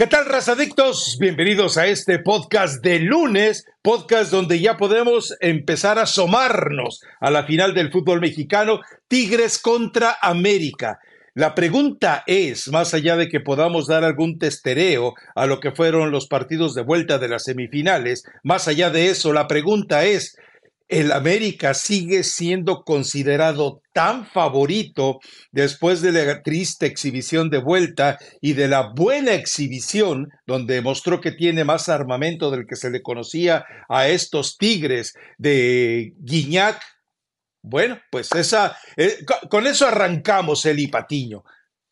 ¿Qué tal, razadictos? Bienvenidos a este podcast de lunes, podcast donde ya podemos empezar a asomarnos a la final del fútbol mexicano, Tigres contra América. La pregunta es, más allá de que podamos dar algún testereo a lo que fueron los partidos de vuelta de las semifinales, más allá de eso, la pregunta es, el América sigue siendo considerado tan favorito después de la triste exhibición de vuelta y de la buena exhibición, donde demostró que tiene más armamento del que se le conocía a estos Tigres de Guiñac. Bueno, pues esa, eh, con eso arrancamos el Patiño.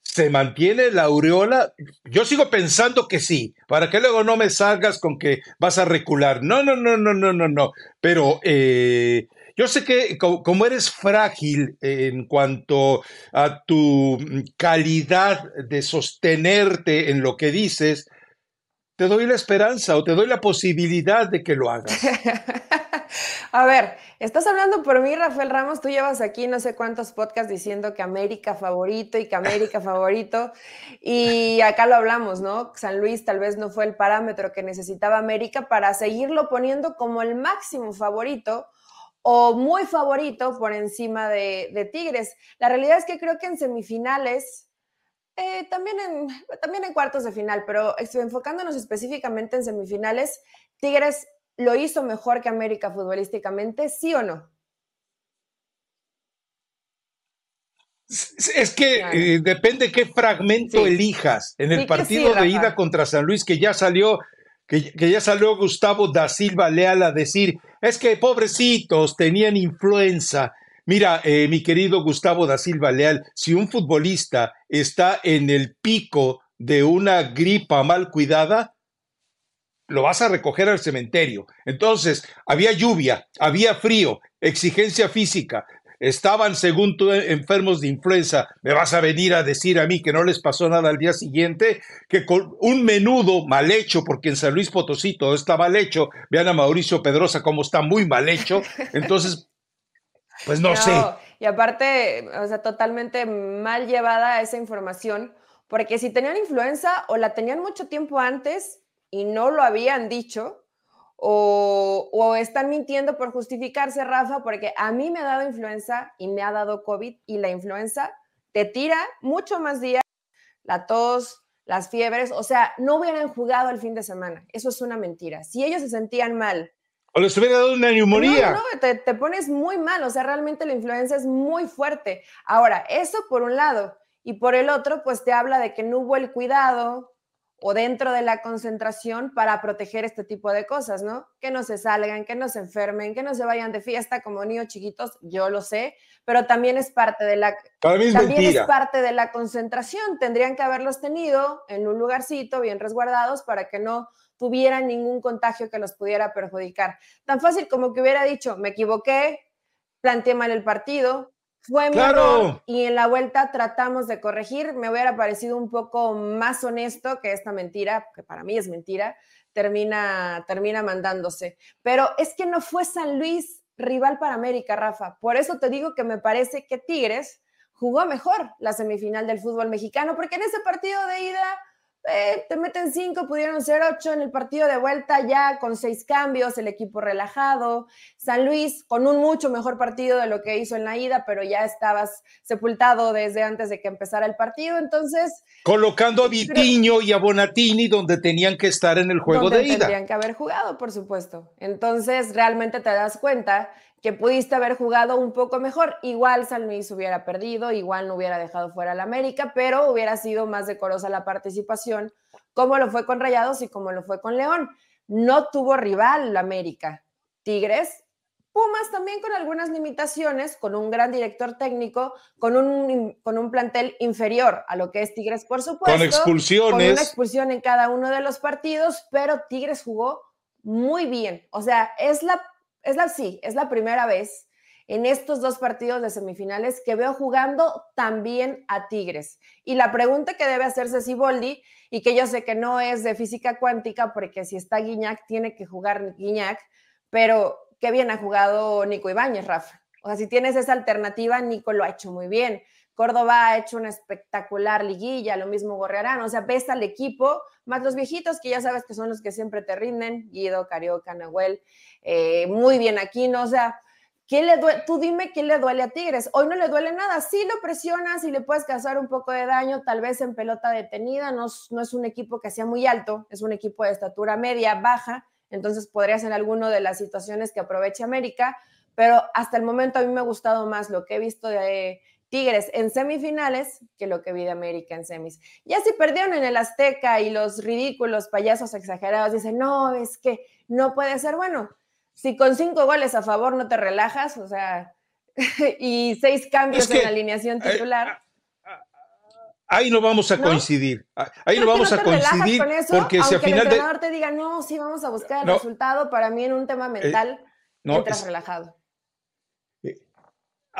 ¿Se mantiene la aureola? Yo sigo pensando que sí, para que luego no me salgas con que vas a recular. No, no, no, no, no, no, no. Pero eh, yo sé que como eres frágil en cuanto a tu calidad de sostenerte en lo que dices, te doy la esperanza o te doy la posibilidad de que lo hagas. A ver, estás hablando por mí, Rafael Ramos. Tú llevas aquí no sé cuántos podcasts diciendo que América favorito y que América favorito. Y acá lo hablamos, ¿no? San Luis tal vez no fue el parámetro que necesitaba América para seguirlo poniendo como el máximo favorito o muy favorito por encima de, Tigres. La realidad es que creo que en semifinales, eh, también, en, también en cuartos de final, pero enfocándonos específicamente en semifinales, Tigres lo hizo mejor que América futbolísticamente, ¿sí o no? Es que eh, depende qué fragmento elijas. En el partido de ida contra San Luis, que ya salió, que, ya salió Gustavo da Silva Leal a decir, es que pobrecitos tenían influenza. Mira, eh, mi querido Gustavo da Silva Leal, si un futbolista está en el pico de una gripa mal cuidada, lo vas a recoger al cementerio. Entonces, había lluvia, había frío, exigencia física, estaban, según tú, enfermos de influenza. Me vas a venir a decir a mí que no les pasó nada al día siguiente, que con un menudo mal hecho, porque en San Luis Potosí todo está mal hecho. Vean a Mauricio Pedrosa cómo está muy mal hecho. Entonces, pues no, sé. Y aparte, o sea, totalmente mal llevada esa información, porque si tenían influenza o la tenían mucho tiempo antes, y no lo habían dicho, o, están mintiendo por justificarse, Rafa, porque a mí me ha dado influenza y me ha dado COVID y la influenza te tira mucho más días, la tos, las fiebres, o sea, no hubieran jugado el fin de semana. Eso es una mentira. Si ellos se sentían mal. O les hubiera dado una neumonía. No, no, te, te pones muy mal, o sea, realmente la influenza es muy fuerte. Ahora, eso por un lado. Y por el otro, pues te habla de que no hubo el cuidado, o dentro de la concentración para proteger este tipo de cosas, ¿no? Que no se salgan, que no se enfermen, que no se vayan de fiesta como niños chiquitos, yo lo sé, pero también es parte de la también es parte de la concentración, tendrían que haberlos tenido en un lugarcito bien resguardados para que no tuvieran ningún contagio que los pudiera perjudicar. Tan fácil como que hubiera dicho, me equivoqué, planteé mal el partido, fue claro. y en la vuelta tratamos de corregir. Me hubiera parecido un poco más honesto que esta mentira, que para mí es mentira, termina, termina mandándose. Pero es que no fue San Luis rival para América, Rafa. Por eso te digo que me parece que Tigres jugó mejor la semifinal del fútbol mexicano, porque en ese partido de ida eh, te meten cinco, pudieron ser ocho en el partido de vuelta ya con seis cambios, el equipo relajado. San Luis con un mucho mejor partido de lo que hizo en la ida, pero ya estabas sepultado desde antes de que empezara el partido, entonces... Colocando a Vitiño y a Bonatini donde tenían que estar en el juego de ida. Tendrían que haber jugado, por supuesto. Entonces realmente te das cuenta que pudiste haber jugado un poco mejor. Igual San Luis hubiera perdido, igual no hubiera dejado fuera al América, pero hubiera sido más decorosa la participación, como lo fue con Rayados y como lo fue con León. No tuvo rival la América. Tigres, Pumas también con algunas limitaciones, con un gran director técnico, con un, con un plantel inferior a lo que es Tigres, por supuesto. Con expulsiones. Con una expulsión en cada uno de los partidos, pero Tigres jugó muy bien. O sea, es la es la, sí, es la primera vez en estos dos partidos de semifinales que veo jugando también a Tigres. Y la pregunta que debe hacerse Siboldi, y que yo sé que no es de física cuántica, porque si está Guiñac, tiene que jugar Guiñac, pero qué bien ha jugado Nico Ibáñez, Rafa. O sea, si tienes esa alternativa, Nico lo ha hecho muy bien. Córdoba ha hecho una espectacular liguilla, lo mismo Gorrearán, o sea, ves al equipo, más los viejitos que ya sabes que son los que siempre te rinden, Guido, Carioca, Nahuel, eh, muy bien aquí, ¿no? O sea, ¿qué le duele? Tú dime qué le duele a Tigres. Hoy no le duele nada, sí lo presionas y le puedes causar un poco de daño, tal vez en pelota detenida, no, no es un equipo que sea muy alto, es un equipo de estatura media, baja, entonces podría ser alguno de las situaciones que aproveche América, pero hasta el momento a mí me ha gustado más lo que he visto de Tigres en semifinales que lo que vi de América en semis. Ya si perdieron en el Azteca y los ridículos payasos exagerados dicen, no, es que no puede ser bueno. Si con cinco goles a favor no te relajas, o sea, y seis cambios en la alineación eh, titular. ahí no vamos a coincidir. Ahí no vamos a coincidir porque si al final el entrenador te diga, no, sí vamos a buscar el resultado, para mí en un tema eh, mental entras relajado.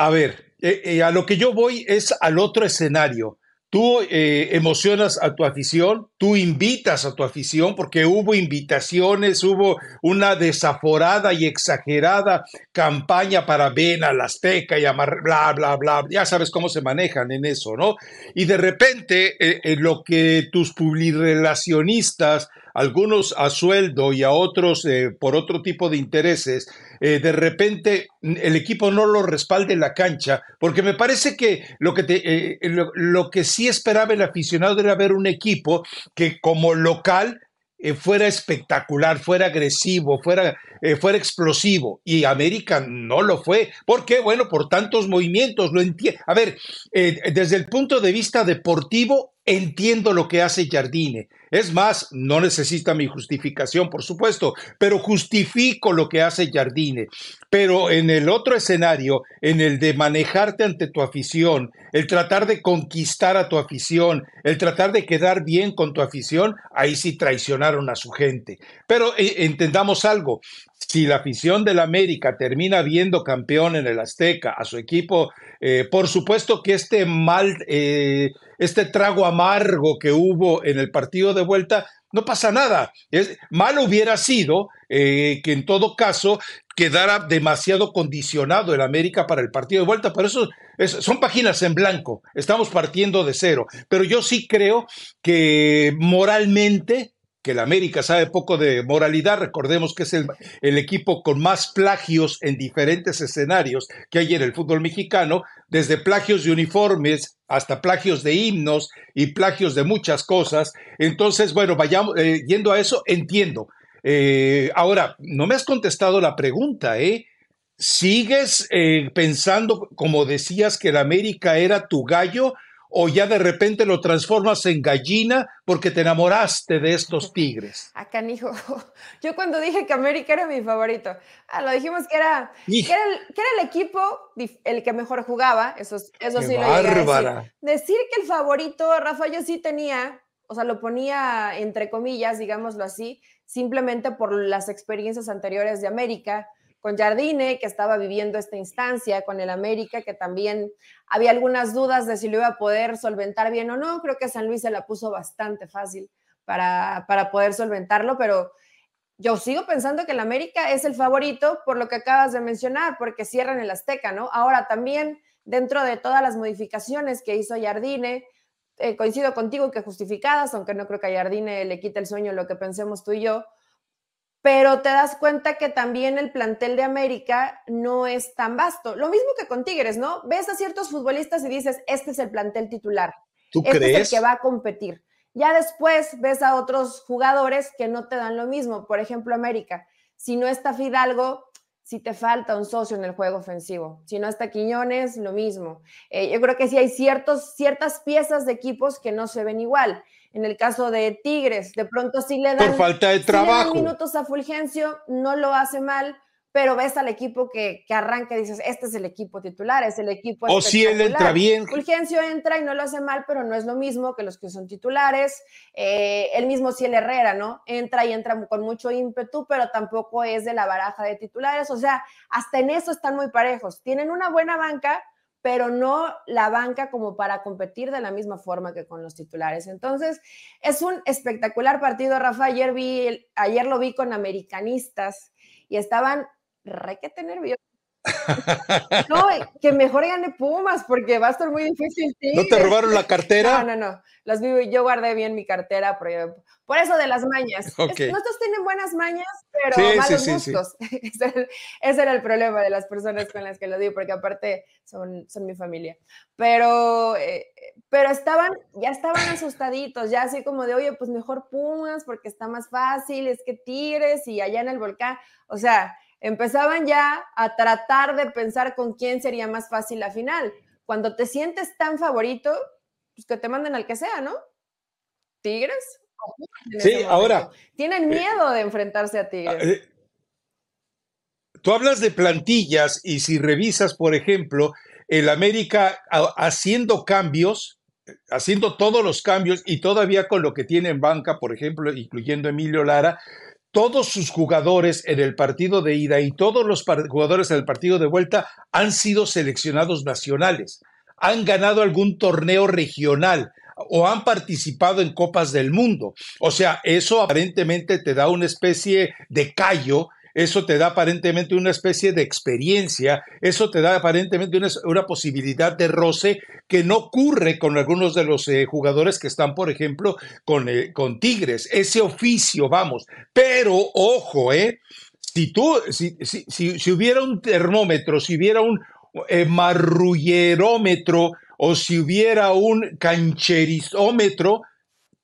A ver, eh, eh, a lo que yo voy es al otro escenario. Tú eh, emocionas a tu afición, tú invitas a tu afición, porque hubo invitaciones, hubo una desaforada y exagerada campaña para ven al Azteca y amar, bla, bla, bla. Ya sabes cómo se manejan en eso, ¿no? Y de repente, lo que tus publirelacionistas, algunos a sueldo y a otros por otro tipo de intereses, eh, de repente el equipo no lo respalde en la cancha, porque me parece que lo que, eh, lo, que sí esperaba el aficionado era ver un equipo que como local eh, fuera espectacular, fuera agresivo, fuera, fuera explosivo. Y América no lo fue. ¿Por qué? Bueno, por tantos movimientos, lo entiendo. A ver, desde el punto de vista deportivo, entiendo lo que hace Jardine. Es más, no necesita mi justificación, por supuesto, pero justifico lo que hace Jardine. Pero en el otro escenario, en el de manejarte ante tu afición, el tratar de conquistar a tu afición, el tratar de quedar bien con tu afición, ahí sí traicionaron a su gente. Pero eh, entendamos algo, si la afición del América termina viendo campeón en el Azteca a su equipo, eh, por supuesto que este mal... Eh, este trago amargo que hubo en el partido de vuelta, no pasa nada. Mal hubiera sido eh, que en todo caso quedara demasiado condicionado el América para el partido de vuelta, pero eso son páginas en blanco, estamos partiendo de cero. Pero yo sí creo que moralmente que el América sabe poco de moralidad, recordemos que es el, equipo con más plagios en diferentes escenarios que hay en el fútbol mexicano, desde plagios de uniformes hasta plagios de himnos y plagios de muchas cosas. Entonces, bueno, vayamos, eh, yendo a eso, entiendo. Eh, ahora, no me has contestado la pregunta, ¿eh? ¿Sigues eh, pensando, como decías, que el América era tu gallo? O ya de repente lo transformas en gallina porque te enamoraste de estos tigres? Acá, hijo. Yo cuando dije que América era mi favorito, ah, lo dijimos que era, que era, el, equipo el que mejor jugaba, eso, eso sí lo a decir. Decir que el favorito, Rafa, yo sí tenía, o sea, lo ponía entre comillas, digámoslo así, simplemente por las experiencias anteriores de América, con Jardine, que estaba viviendo esta instancia, con el América, que también había algunas dudas de si lo iba a poder solventar bien o no. Creo que San Luis se la puso bastante fácil para, para poder solventarlo, pero yo sigo pensando que el América es el favorito por lo que acabas de mencionar, porque cierran el Azteca, ¿no? Ahora también, dentro de todas las modificaciones que hizo Jardine, eh, coincido contigo que justificadas, aunque no creo que a Jardine le quite el sueño lo que pensemos tú y yo, pero te das cuenta que también el plantel de América no es tan vasto. Lo mismo que con Tigres, ¿no? Ves a ciertos futbolistas y dices, este es el plantel titular. ¿Tú este crees? es el que va a competir. Ya después ves a otros jugadores que no te dan lo mismo. Por ejemplo, América. Si no está Fidalgo, si te falta un socio en el juego ofensivo. Si no está Quiñones, lo mismo. Eh, yo creo que sí hay ciertos, ciertas piezas de equipos que no se ven igual. En el caso de Tigres, de pronto sí le dan, Por falta de trabajo. minutos a Fulgencio, no lo hace mal, pero ves al equipo que, que, arranca y dices, este es el equipo titular, es el equipo. O si él entra bien. Fulgencio entra y no lo hace mal, pero no es lo mismo que los que son titulares. Eh, el mismo Ciel Herrera, ¿no? Entra y entra con mucho ímpetu, pero tampoco es de la baraja de titulares. O sea, hasta en eso están muy parejos. Tienen una buena banca, pero no la banca como para competir de la misma forma que con los titulares. Entonces, es un espectacular partido, Rafa. Ayer, vi, ayer lo vi con americanistas y estaban requete nerviosos. No, que mejor gane Pumas, porque va a estar muy difícil. ¿No te robaron la cartera? No, no, no. Los yo guardé bien mi cartera, por eso de las mañas. Okay. Nosotros tienen buenas mañas, pero malos gustos. ese, era el problema de las personas con las que lo digo, porque aparte son, son mi familia. Pero, eh, pero estaban, ya estaban asustaditos, ya así como de, oye, pues mejor Pumas, porque está más fácil, es que tires y allá en el volcán. O sea, empezaban ya a tratar de pensar con quién sería más fácil la final. Cuando te sientes tan favorito, pues que te manden al que sea, ¿no? Tigres. Sí, ahora. Tienen eh, miedo de enfrentarse a Tigres. Eh, tú hablas de plantillas y si revisas, por ejemplo, el América haciendo cambios, haciendo todos los cambios y todavía con lo que tiene en banca, por ejemplo, incluyendo Emilio Lara, todos sus jugadores en el partido de ida y todos los jugadores en el partido de vuelta han sido seleccionados nacionales, han ganado algún torneo regional o han participado en copas del mundo. O sea, eso aparentemente te da una especie de callo eso te da aparentemente una especie de experiencia, eso te da aparentemente una, posibilidad de roce que no ocurre con algunos de los eh, jugadores que están, por ejemplo, con, eh, con Tigres. Ese oficio, vamos. Pero, ojo, ¿eh? Si tú, si, si, hubiera un termómetro, si hubiera un eh, marrullerómetro o si hubiera un cancherizómetro,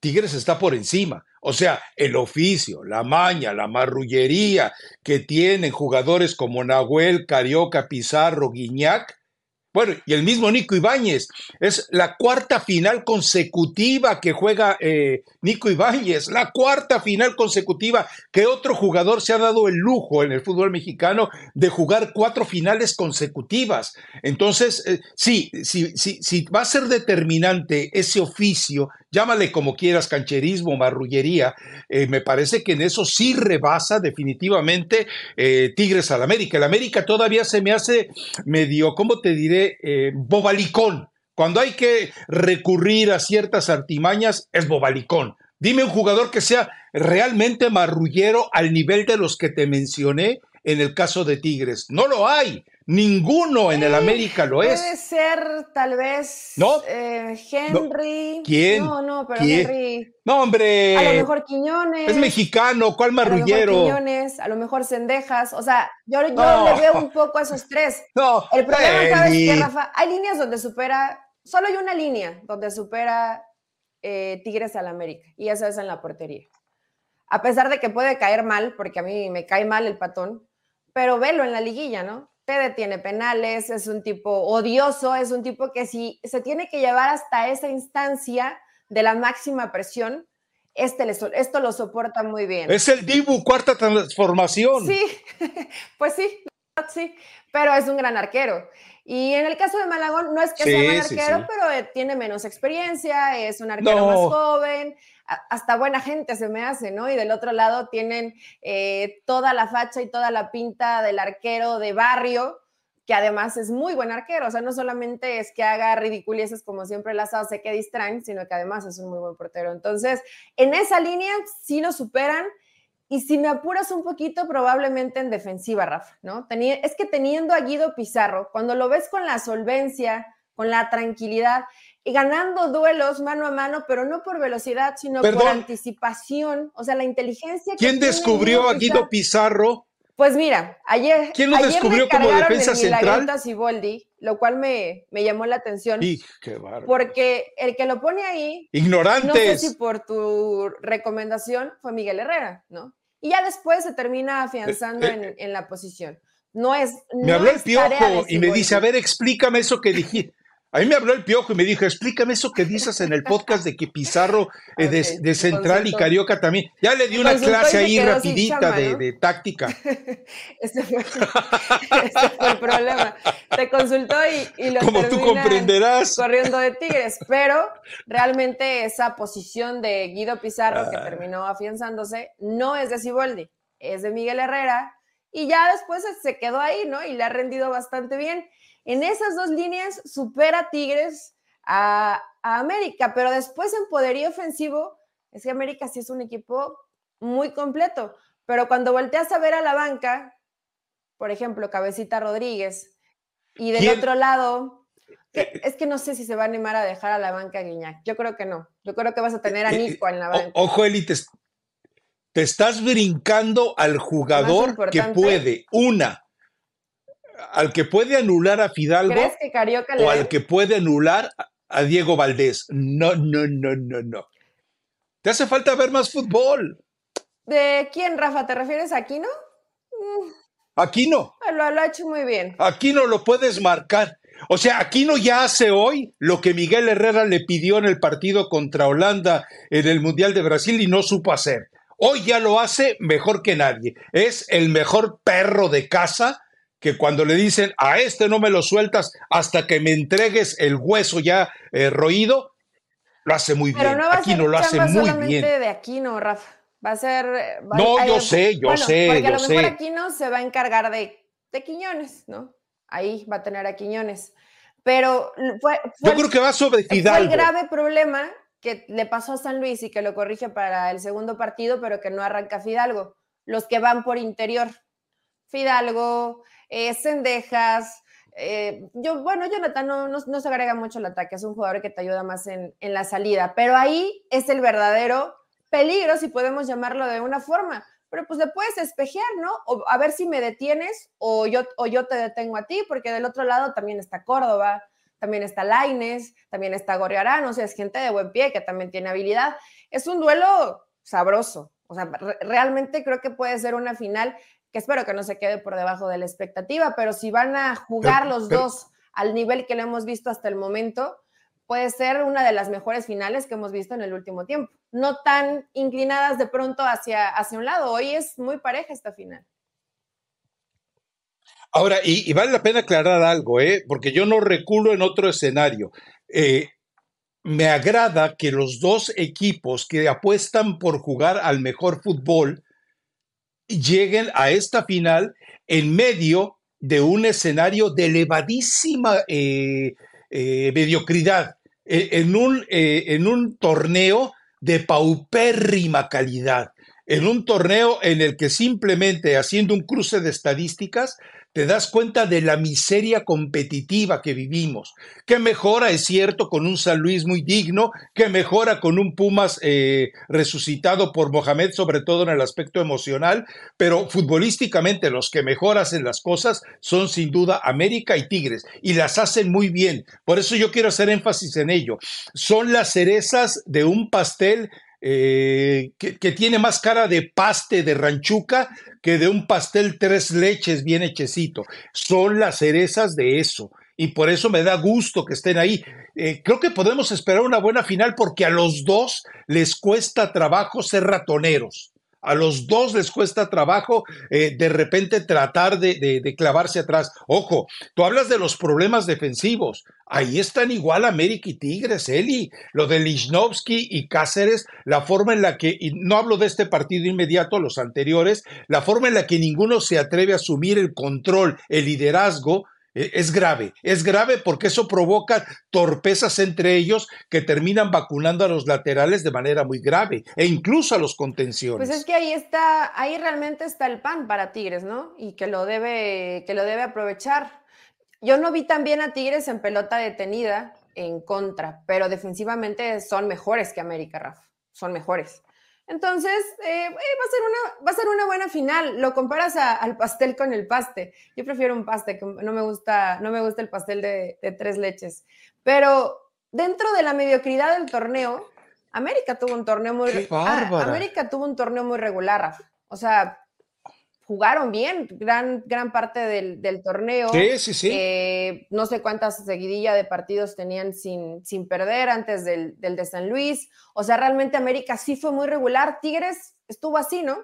Tigres está por encima. O sea, el oficio, la maña, la marrullería que tienen jugadores como Nahuel, Carioca, Pizarro, Guiñac, bueno, y el mismo Nico Ibáñez. Es la cuarta final consecutiva que juega eh, Nico Ibáñez. La cuarta final consecutiva que otro jugador se ha dado el lujo en el fútbol mexicano de jugar cuatro finales consecutivas. Entonces, eh, sí, sí, sí, sí, va a ser determinante ese oficio, llámale como quieras, cancherismo, marrullería. Eh, me parece que en eso sí rebasa definitivamente Tigres al América. El América todavía se me hace medio, ¿cómo te diré? Eh, bobalicón. Cuando hay que recurrir a ciertas artimañas, es bobalicón. Dime un jugador que sea realmente marrullero al nivel de los que te mencioné en el caso de Tigres. No lo hay. Ninguno en el América lo es. Puede ser, tal vez. ¿No? Eh, Henry. ¿Quién? No, no, pero Henry. No, hombre. A lo mejor Quiñones. Es mexicano, ¿cuál marrullero? A lo mejor Quiñones, a lo mejor Cendejas. O sea, yo, le veo un poco a esos tres. No. El problema, ¿sabes qué, Rafa? Hay líneas donde supera. Solo hay una línea donde supera eh, Tigres al América. Y esa es en la portería. A pesar de que puede caer mal, porque a mí me cae mal el patón, pero velo en la liguilla, ¿no? Te detiene penales, es un tipo odioso, es un tipo que si se tiene que llevar hasta esa instancia de la máxima presión, este esto lo soporta muy bien. Es el Dibu, cuarta transformación. Sí, pues sí, sí, pero es un gran arquero. Y en el caso de Malagón, no es que sea un arquero, pero eh, tiene menos experiencia, es un arquero más joven, hasta buena gente se me hace, ¿no? Y del otro lado tienen eh, toda la facha y toda la pinta del arquero de barrio, que además es muy buen arquero, o sea, no solamente es que haga ridiculeces como siempre asado se que distraen, sino que además es un muy buen portero. Entonces, en esa línea sí lo superan y si me apuras un poquito, probablemente en defensiva, Rafa, ¿no? es que teniendo a Guido Pizarro, cuando lo ves con la solvencia, con la tranquilidad y ganando duelos mano a mano, pero no por velocidad, sino por anticipación, o sea, la inteligencia. ¿Quién descubrió a Guido Pizarro? Pues mira, ayer. ¿Quién lo descubrió como defensa central? Boldi, lo cual me, me, llamó la atención. Y, qué porque el que lo pone ahí. Ignorantes. No sé si por tu recomendación fue Miguel Herrera, ¿no? Y ya después se termina afianzando eh, eh. en, la posición. No es. Me habló el piojo y me dice: A ver, explícame eso que dije. A mí me habló el piojo y me dijo, explícame eso que dices en el podcast de que Pizarro eh, de, Central y Carioca también. Ya le di una clase ahí rapidita de, táctica. Ese fue, el problema. Te consultó y, y lo Como tú comprenderás. Corriendo de Tigres, pero realmente esa posición de Guido Pizarro que ah. terminó afianzándose no es de Ciboldi, es de Miguel Herrera y ya después se quedó ahí, ¿no? Y le ha rendido bastante bien. En esas dos líneas supera Tigres a, América, pero después en poderío ofensivo, es que América sí es un equipo muy completo, pero cuando volteas a ver a la banca, por ejemplo, Cabecita Rodríguez, y del otro lado, eh, es que no sé si se va a animar a dejar a la banca Guiñac. Yo creo que no. Yo creo que vas a tener a eh, Nico en la banca. Ojo, Eli, te, estás brincando al jugador que puede, una, al que puede anular a Fidalgo o al que puede anular a Diego Valdés. No, no, no, no, no. Te hace falta ver más fútbol. ¿De quién, Rafa? ¿Te refieres a Aquino? Mm. Aquino. Lo, lo ha hecho muy bien. Aquino lo puedes marcar. O sea, Aquino ya hace hoy lo que Miguel Herrera le pidió en el partido contra Holanda en el Mundial de Brasil y no supo hacer. Hoy ya lo hace mejor que nadie. Es el mejor perro de casa que cuando le dicen a este no me lo sueltas hasta que me entregues el hueso ya eh, roído, lo hace muy bien. No Aquino lo hace muy bien. de Aquino, Rafa. Va a ser. no, yo sé, yo sé. Porque a lo mejor Aquino se va a encargar de, de Quiñones, ¿no? Ahí va a tener a Quiñones. Pero fue, yo creo que va sobre Fidalgo. Fue el grave problema que le pasó a San Luis y que lo corrige para el segundo partido, pero que no arranca Fidalgo. Los que van por interior. Fidalgo, eh, Cendejas, eh, yo, bueno, Jonathan no, no, se agrega mucho al ataque, es un jugador que te ayuda más en, en, la salida, pero ahí es el verdadero peligro, si podemos llamarlo de una forma. Pero pues le puedes espejear, ¿no? O a ver si me detienes o yo, o yo te detengo a ti, porque del otro lado también está Córdoba, también está Laines, también está Gorriarán, o sea, es gente de buen pie que también tiene habilidad. Es un duelo sabroso, o sea, realmente creo que puede ser una final que espero que no se quede por debajo de la expectativa, pero si van a jugar los dos al nivel que lo hemos visto hasta el momento, puede ser una de las mejores finales que hemos visto en el último tiempo. No tan inclinadas de pronto hacia, hacia un lado. Hoy es muy pareja esta final. Ahora, y, vale la pena aclarar algo, ¿eh? porque yo no reculo en otro escenario. Eh, me agrada que los dos equipos que apuestan por jugar al mejor fútbol lleguen a esta final en medio de un escenario de elevadísima eh, eh, mediocridad, e, en, un, eh, en un torneo de paupérrima calidad, en un torneo en el que simplemente haciendo un cruce de estadísticas te das cuenta de la miseria competitiva que vivimos, que mejora, es cierto, con un San Luis muy digno, que mejora con un Pumas eh, resucitado por Mohamed, sobre todo en el aspecto emocional, pero futbolísticamente los que mejor hacen las cosas son sin duda América y Tigres, y las hacen muy bien. Por eso yo quiero hacer énfasis en ello. Son las cerezas de un pastel eh, que, tiene más cara de paste de ranchuca que de un pastel tres leches bien hechecito. Son las cerezas de eso. Y por eso me da gusto que estén ahí. Eh, creo que podemos esperar una buena final porque a los dos les cuesta trabajo ser ratoneros. A los dos les cuesta trabajo eh, de repente tratar de, clavarse atrás. Ojo, tú hablas de los problemas defensivos. Ahí están igual América y Tigres, Eli. Lo de Lichnowsky y Cáceres, la forma en la que, y no hablo de este partido inmediato, los anteriores, la forma en la que ninguno se atreve a asumir el control, el liderazgo, es grave, es grave porque eso provoca torpezas entre ellos que terminan vacunando a los laterales de manera muy grave e incluso a los contenciones. Pues es que ahí está, ahí realmente está el pan para Tigres, ¿no? Y que lo debe, que lo debe aprovechar. Yo no vi tan bien a Tigres en pelota detenida en contra, pero defensivamente son mejores que América, Rafa, son mejores. Entonces, eh, eh, va, a ser una, va a ser una buena final. Lo comparas al pastel con el paste. Yo prefiero un paste, que no me gusta, no me gusta el pastel de, tres leches. Pero dentro de la mediocridad del torneo, América tuvo un torneo muy ah, América tuvo un torneo muy regular, O sea, jugaron bien gran, gran parte del, torneo. Sí, sí, sí. Eh, no sé cuántas seguidillas de partidos tenían sin, sin perder antes del, de San Luis. O sea, realmente América sí fue muy regular. Tigres estuvo así, ¿no?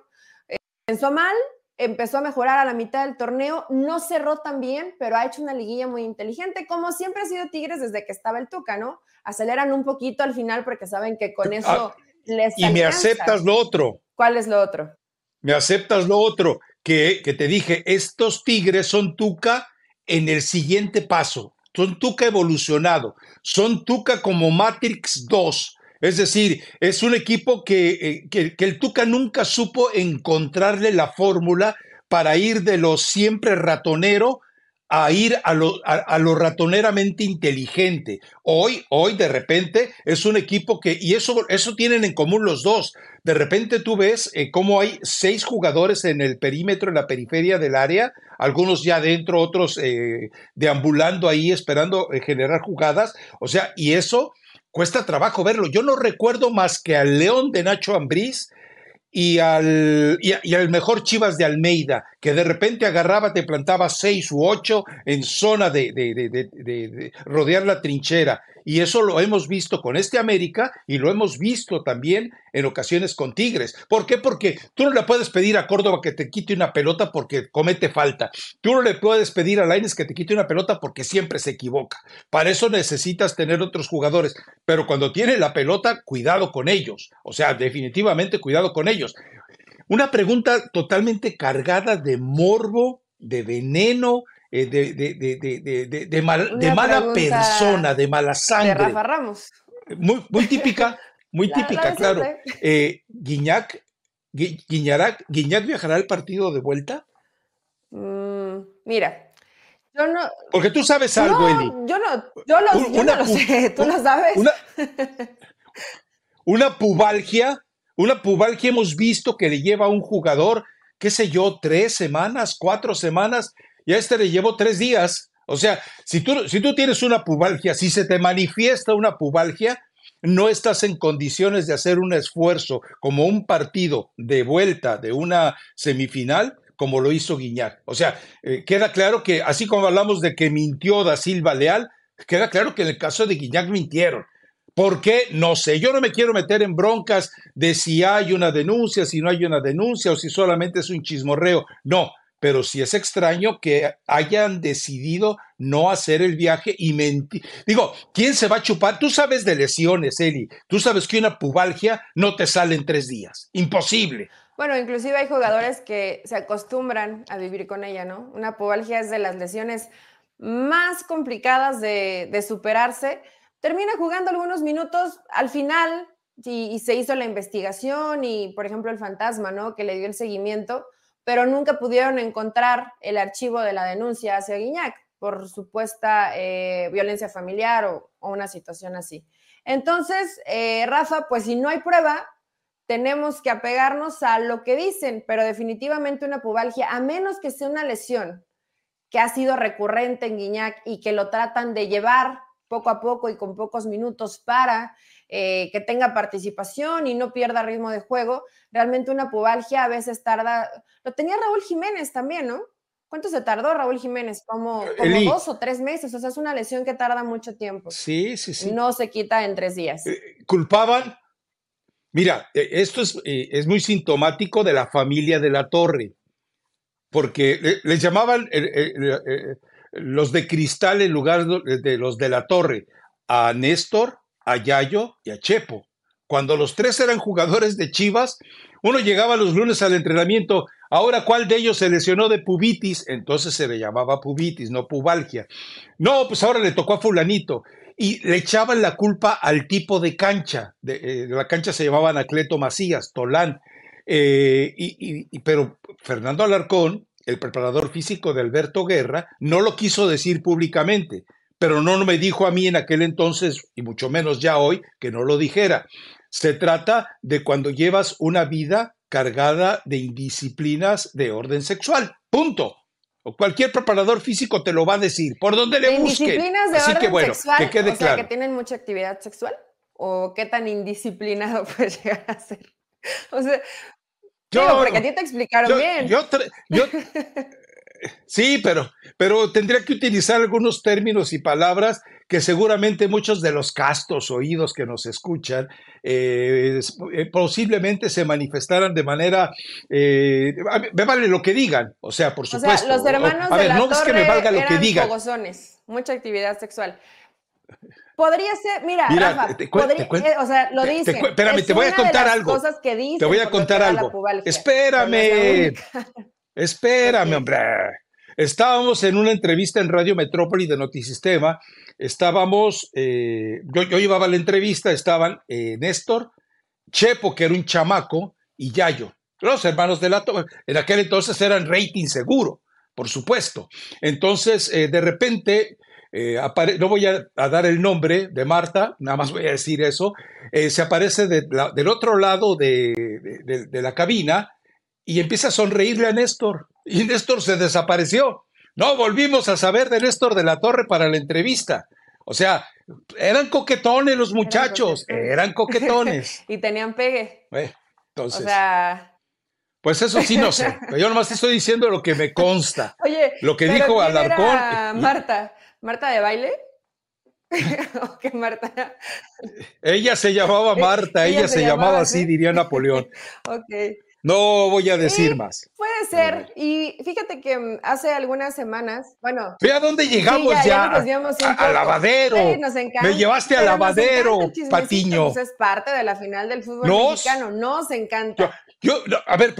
Eh, pensó mal, empezó a mejorar a la mitad del torneo, no cerró tan bien, pero ha hecho una liguilla muy inteligente, como siempre ha sido Tigres desde que estaba el Tuca, ¿no? Aceleran un poquito al final porque saben que con ah, eso les... Y me aceptas lo otro. ¿Cuál es lo otro? Me aceptas lo otro que, te dije, estos Tigres son Tuca en el siguiente paso, son Tuca evolucionado, son Tuca como Matrix 2. Es decir, es un equipo que, eh, que, que el Tuca nunca supo encontrarle la fórmula para ir de lo siempre ratonero a ir a lo, a, lo, ratoneramente inteligente. Hoy, hoy de repente es un equipo que, y eso, eso tienen en común los dos. De repente tú ves eh, cómo hay seis jugadores en el perímetro, en la periferia del área, algunos ya dentro, otros eh, deambulando ahí, esperando eh, generar jugadas. O sea, y eso cuesta trabajo verlo. Yo no recuerdo más que al León de Nacho Ambriz y al, y, al mejor Chivas de Almeida, que de repente agarraba, te plantaba seis u ocho en zona de, de, de, rodear la trinchera. Y eso lo hemos visto con este América y lo hemos visto también en ocasiones con Tigres. ¿Por qué? Porque tú no le puedes pedir a Córdoba que te quite una pelota porque comete falta. Tú no le puedes pedir a Laines que te quite una pelota porque siempre se equivoca. Para eso necesitas tener otros jugadores. Pero cuando tiene la pelota, cuidado con ellos. O sea, definitivamente cuidado con ellos. Una pregunta totalmente cargada de morbo, de veneno, de, de, de, de, mala persona, de mala sangre. De Rafa Ramos. Muy, muy típica, muy típica, claro. Eh, Guiñac, Guiñac, Guiñac viajará al partido de vuelta. Mm, mira, yo no. Porque tú sabes algo, Eli. Yo no, yo, lo, yo no lo sé, tú lo sabes. Una, una pubalgia una pubalgia hemos visto que le lleva a un jugador, qué sé yo, tres semanas, cuatro semanas, y a este le llevó tres días. O sea, si tú, si tú tienes una pubalgia, si se te manifiesta una pubalgia, no estás en condiciones de hacer un esfuerzo como un partido de vuelta de una semifinal, como lo hizo Guiñar. O sea, eh, queda claro que así como hablamos de que mintió Da Silva Leal, queda claro que en el caso de Guiñac mintieron. ¿Por qué? No sé. Yo no me quiero meter en broncas de si hay una denuncia, si no hay una denuncia o si solamente es un chismorreo. No, pero sí es extraño que hayan decidido no hacer el viaje y mentir. Digo, ¿quién se va a chupar? Tú sabes de lesiones, Eli. Tú sabes que una pubalgia no te sale en tres días. Imposible. Bueno, inclusive hay jugadores que se acostumbran a vivir con ella, ¿no? Una pubalgia es de las lesiones más complicadas de, de superarse termina jugando algunos minutos al final y, se hizo la investigación y, por ejemplo, el fantasma, ¿no? Que le dio el seguimiento, pero nunca pudieron encontrar el archivo de la denuncia hacia Guiñac por supuesta eh, violencia familiar o, una situación así. Entonces, eh, Rafa, pues si no hay prueba, tenemos que apegarnos a lo que dicen, pero definitivamente una pubalgia, a menos que sea una lesión que ha sido recurrente en Guiñac y que lo tratan de llevar poco a poco y con pocos minutos para eh, que tenga participación y no pierda ritmo de juego. Realmente una pubalgia a veces tarda, lo tenía Raúl Jiménez también, ¿no? ¿Cuánto se tardó Raúl Jiménez? Como, dos o tres meses, o sea, es una lesión que tarda mucho tiempo. Sí, sí, sí. No se quita en tres días. Eh, ¿Culpaban? Mira, eh, esto es, es muy sintomático de la familia de la torre, porque les llamaban los de cristal en lugar de los de la torre, a Néstor, a Yayo y a Chepo. Cuando los tres eran jugadores de Chivas, uno llegaba los lunes al entrenamiento. Ahora, ¿cuál de ellos se lesionó de pubitis? Entonces se le llamaba pubitis, no pubalgia. No, pues ahora le tocó a fulanito. Y le echaban la culpa al tipo de cancha. De, eh, la cancha se llamaba Anacleto Macías, Tolán. Eh, y, pero Fernando Alarcón el preparador físico de Alberto Guerra, no lo quiso decir públicamente, pero no me dijo a mí en aquel entonces, y mucho menos ya hoy, que no lo dijera. Se trata de cuando llevas una vida cargada de indisciplinas de orden sexual. Punto. O cualquier preparador físico te lo va a decir, por donde le busque. Indisciplinas de Así orden que bueno, sexual, que quede o sea, que tienen mucha actividad sexual o qué tan indisciplinado puede llegar a ser. O sea, yo, porque a ti te explicaron bien. sí, pero, pero tendría que utilizar algunos términos y palabras que seguramente muchos de los castos oídos que nos escuchan eh, eh, posiblemente se manifestaran de manera, eh, me vale lo que digan, o sea, por supuesto. O sea, los hermanos de la no es que me valga lo que digan. mucha actividad sexual. Podría ser, mira, Rafa, podría, eh, o sea, lo dice. espérame, te voy a contar algo. Te voy a contar algo. Espérame. Espérame, hombre. Estábamos en una entrevista en Radio Metrópoli de Notisistema. Estábamos, eh, yo, yo, llevaba la entrevista, estaban eh, Néstor, Chepo, que era un chamaco, y Yayo. Los hermanos de la en aquel entonces eran rating seguro, por supuesto. Entonces, eh, de repente, eh, no voy a, dar el nombre de Marta, nada más voy a decir eso, eh, se aparece del otro lado de, la cabina y empieza a sonreírle a Néstor. Y Néstor se desapareció. No volvimos a saber de Néstor de la Torre para la entrevista. O sea, eran coquetones los muchachos, eran coquetones. y tenían pegue. entonces. O sea. Pues eso sí no sé. Yo nomás estoy diciendo lo que me consta. Oye, lo que dijo Alarcón. Marta, ¿Marta de baile? ¿O qué Marta? Ella se llamaba Marta, ella, se, llamaba así, diría Napoleón. ok. No voy a decir más. Puede ser. Y fíjate que mm, hace algunas semanas, bueno. Ve a dónde llegamos ya. a, lavadero. Me llevaste a lavadero, Patiño. Pues es parte de la final del fútbol mexicano. Nos encanta. Yo, a ver,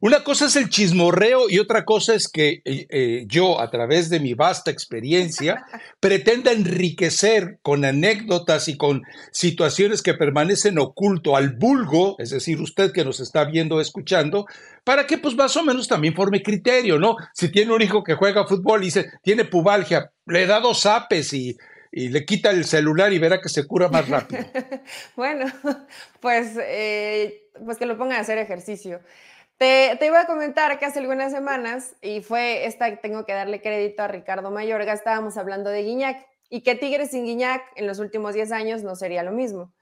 una cosa es el chismorreo y otra cosa es que eh, eh, yo, a través de mi vasta experiencia, pretenda enriquecer con anécdotas y con situaciones que permanecen oculto al vulgo, es decir, usted que nos está viendo, escuchando, para que pues más o menos también forme criterio, ¿no? Si tiene un hijo que juega fútbol y dice, tiene pubalgia, le da dos apes y y le quita el celular y verá que se cura más rápido. bueno, pues, eh, pues que lo ponga a hacer ejercicio. Te, te, iba a comentar que hace algunas semanas, y fue esta tengo que darle crédito a Ricardo Mayorga, estábamos hablando de Guiñac y que Tigres sin Guiñac en los últimos 10 años no sería lo mismo.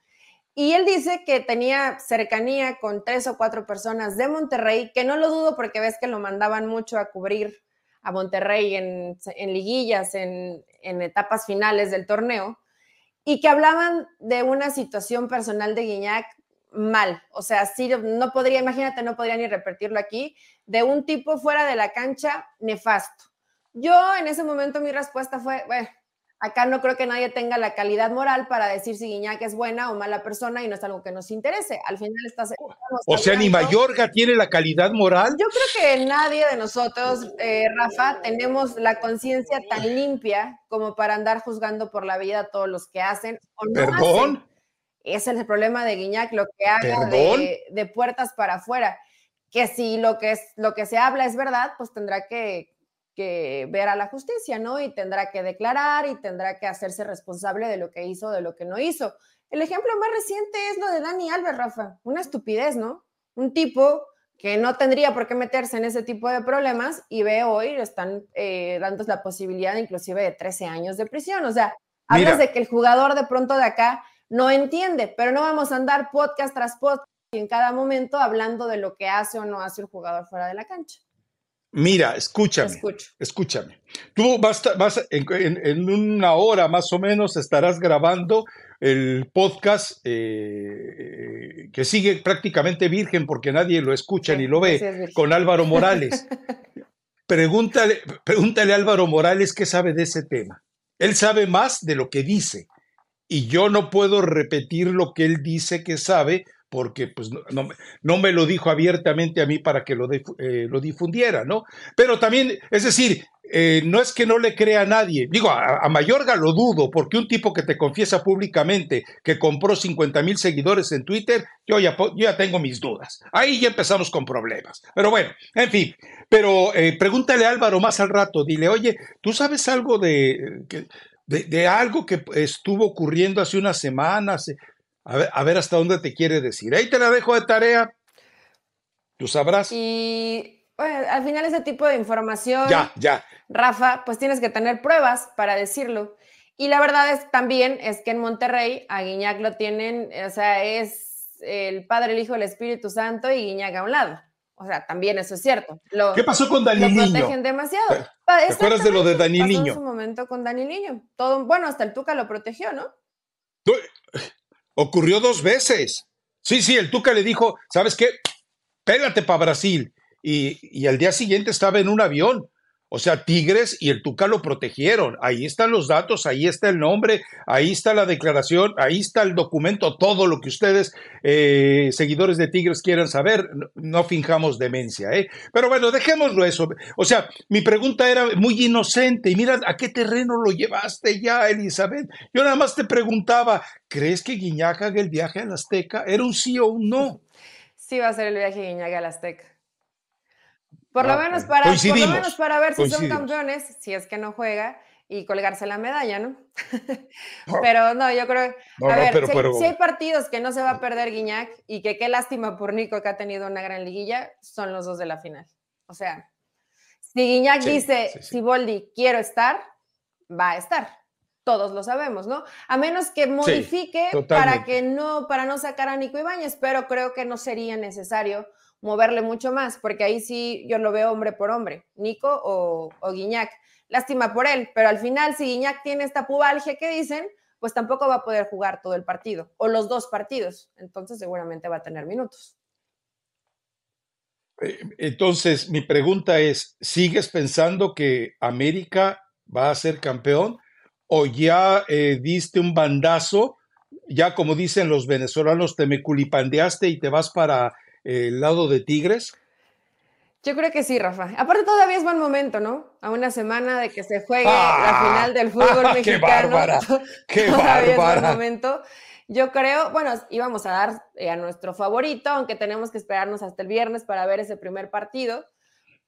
Y él dice que tenía cercanía con tres o cuatro personas de Monterrey, que no lo dudo porque ves que lo mandaban mucho a cubrir a Monterrey en, liguillas, en, etapas finales del torneo, y que hablaban de una situación personal de Guiñac mal. O sea, sí, no podría, imagínate, no podría ni repetirlo aquí, de un tipo fuera de la cancha nefasto. Yo en ese momento mi respuesta fue, bueno, Acá no creo que nadie tenga la calidad moral para decir si Guiñac es buena o mala persona y no es algo que nos interese. Al final estás. O sea, ni Mayorga tiene la calidad moral. Yo creo que nadie de nosotros, eh, Rafa, tenemos la conciencia tan limpia como para andar juzgando por la vida a todos los que hacen o no ¿Perdón? Ese es el problema de Guiñac, lo que haga de, de, puertas para afuera. Que si lo que, es, lo que se habla es verdad, pues tendrá que, que ver a la justicia, ¿no? Y tendrá que declarar y tendrá que hacerse responsable de lo que hizo, de lo que no hizo. El ejemplo más reciente es lo de Dani Alves, Rafa. Una estupidez, ¿no? Un tipo que no tendría por qué meterse en ese tipo de problemas y ve hoy, están eh, dando la posibilidad inclusive de 13 años de prisión. O sea, hablas de que el jugador de pronto de acá no entiende, pero no vamos a andar podcast tras podcast y en cada momento hablando de lo que hace o no hace el jugador fuera de la cancha. Mira, escúchame. Escúchame. Tú vas, vas en, una hora más o menos estarás grabando el podcast eh, que sigue prácticamente virgen porque nadie lo escucha ni lo ve con Álvaro Morales. pregúntale, pregúntale a Álvaro Morales qué sabe de ese tema. Él sabe más de lo que dice y yo no puedo repetir lo que él dice que sabe porque pues no, no, me lo dijo abiertamente a mí para que lo, eh, lo difundiera, ¿no? Pero también, es decir, eh, no es que no le crea a nadie, digo, a, Mayorga lo dudo, porque un tipo que te confiesa públicamente que compró 50 mil seguidores en Twitter, yo ya, ya tengo mis dudas. Ahí ya empezamos con problemas. Pero bueno, en fin, pero eh, pregúntale a Álvaro más al rato, dile, oye, ¿tú sabes algo. De, de, algo que estuvo ocurriendo hace unas semanas, a ver, hasta dónde te quiere decir. Ahí te la dejo de tarea. Tú sabrás. Y al final ese tipo de información, ya, ya. Rafa, pues tienes que tener pruebas para decirlo. Y la verdad es también es que en Monterrey a Guiñac lo tienen, o sea, es el Padre, el Hijo, el Espíritu Santo y Guiñac a un lado. O sea, también eso es cierto. ¿Qué pasó con Dani Lo protegen demasiado. ¿Te, acuerdas de lo de Dani Niño? En su momento con Dani Niño. Todo, bueno, hasta el Tuca lo protegió, ¿no? Ocurrió dos veces. Sí, sí, el Tuca le dijo, ¿sabes qué? Pélate para Brasil. Y, y al día siguiente estaba en un avión. O sea, Tigres y el Tuca lo protegieron. Ahí están los datos, ahí está el nombre, ahí está la declaración, ahí está el documento, todo lo que ustedes, eh, seguidores de Tigres, quieran saber. No, finjamos demencia, ¿eh? Pero bueno, dejémoslo eso. O sea, mi pregunta era muy inocente. Y mira, ¿a qué terreno lo llevaste ya, Elizabeth? Yo nada más te preguntaba, ¿crees que Guiñac haga el viaje a la Azteca? ¿Era un sí o un no? Sí va a ser el viaje de Guiñaga al Azteca. Por, lo menos para, por lo menos para ver si son campeones, si es que no juega, y colgarse la medalla, ¿no? pero no, yo creo, a ver, si, hay partidos que no se va a perder Guiñac y que qué lástima por Nico que ha tenido una gran liguilla, son los dos de la final. O sea, si Guiñac dice, si Boldi quiero estar, va a estar. Todos lo sabemos, ¿no? A menos que modifique para que no, para no sacar a Nico Ibáñez, pero creo que no sería necesario moverle mucho más, porque ahí sí yo lo veo hombre por hombre, Nico o, o Guiñac. Lástima por él, pero al final, si Guiñac tiene esta pubalgia que dicen, pues tampoco va a poder jugar todo el partido o los dos partidos. Entonces, seguramente va a tener minutos. Eh, entonces, mi pregunta es, ¿sigues pensando que América va a ser campeón o ya eh, diste un bandazo, ya como dicen los venezolanos, te me culipandeaste y te vas para el lado de Tigres? Yo creo que sí, Rafa. Aparte todavía es buen momento, ¿no? A una semana de que se juegue la ah, final del fútbol mexicano. ¡Qué bárbara! ¡Qué todavía es buen momento. Yo creo, bueno, íbamos a dar eh, a nuestro favorito, aunque tenemos que esperarnos hasta el viernes para ver ese primer partido.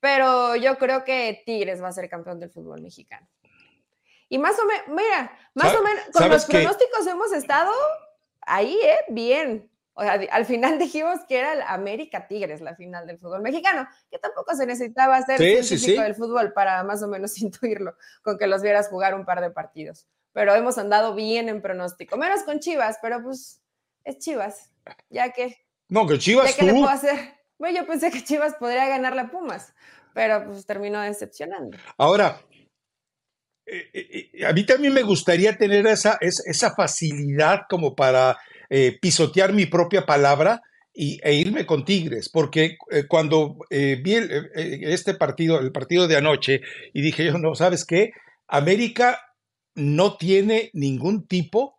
Pero yo creo que Tigres va a ser campeón del fútbol mexicano. Y más o menos, mira, más o menos, con los pronósticos hemos estado ahí, ¿eh? Bien. O sea, al final dijimos que era el América Tigres la final del fútbol mexicano, que tampoco se necesitaba ser científico del fútbol para más o menos intuirlo, con que los vieras jugar un par de partidos. Pero hemos andado bien en pronóstico, menos con Chivas, pero pues es Chivas, ya que... No, que Chivas ya que le puedo hacer? Bueno, yo pensé que Chivas podría ganar la Pumas, pero pues terminó decepcionando. Ahora, eh, eh, eh, a mí también me gustaría tener esa, esa facilidad como para eh, pisotear mi propia palabra y, e irme con Tigres, porque eh, cuando eh, vi este partido, el partido de anoche, y dije yo, no, ¿sabes qué? América no tiene ningún tipo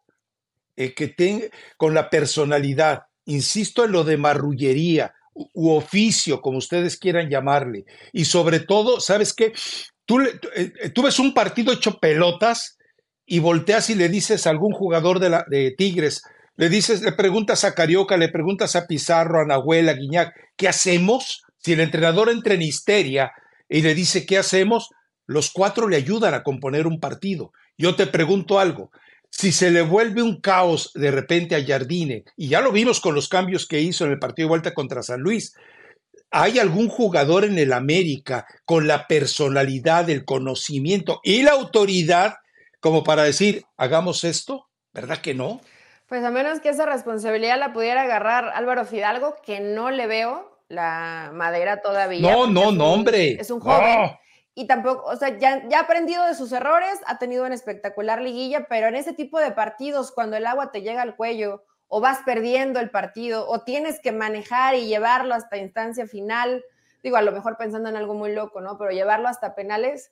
que tenga con la personalidad, insisto en lo de marrullería u, oficio, como ustedes quieran llamarle, y sobre todo, ¿sabes qué? Tú, tú ves un partido hecho pelotas y volteas y le dices a algún jugador de, la, de Tigres, le dices, le preguntas a Carioca, le preguntas a Pizarro, a Nahuel, a Guiñac, ¿qué hacemos? Si el entrenador entra en histeria y le dice, ¿qué hacemos? Los cuatro le ayudan a componer un partido. Yo te pregunto algo, si se le vuelve un caos de repente a Jardine, y ya lo vimos con los cambios que hizo en el partido de vuelta contra San Luis, ¿hay algún jugador en el América con la personalidad, el conocimiento y la autoridad como para decir, hagamos esto? ¿Verdad que no? Pues a menos que esa responsabilidad la pudiera agarrar Álvaro Fidalgo, que no le veo la madera todavía. No, no, no, hombre. Es un joven. Y tampoco, o sea, ya, ya ha aprendido de sus errores, ha tenido una espectacular liguilla, pero en ese tipo de partidos, cuando el agua te llega al cuello, o vas perdiendo el partido, o tienes que manejar y llevarlo hasta instancia final, digo, a lo mejor pensando en algo muy loco, ¿no? Pero llevarlo hasta penales,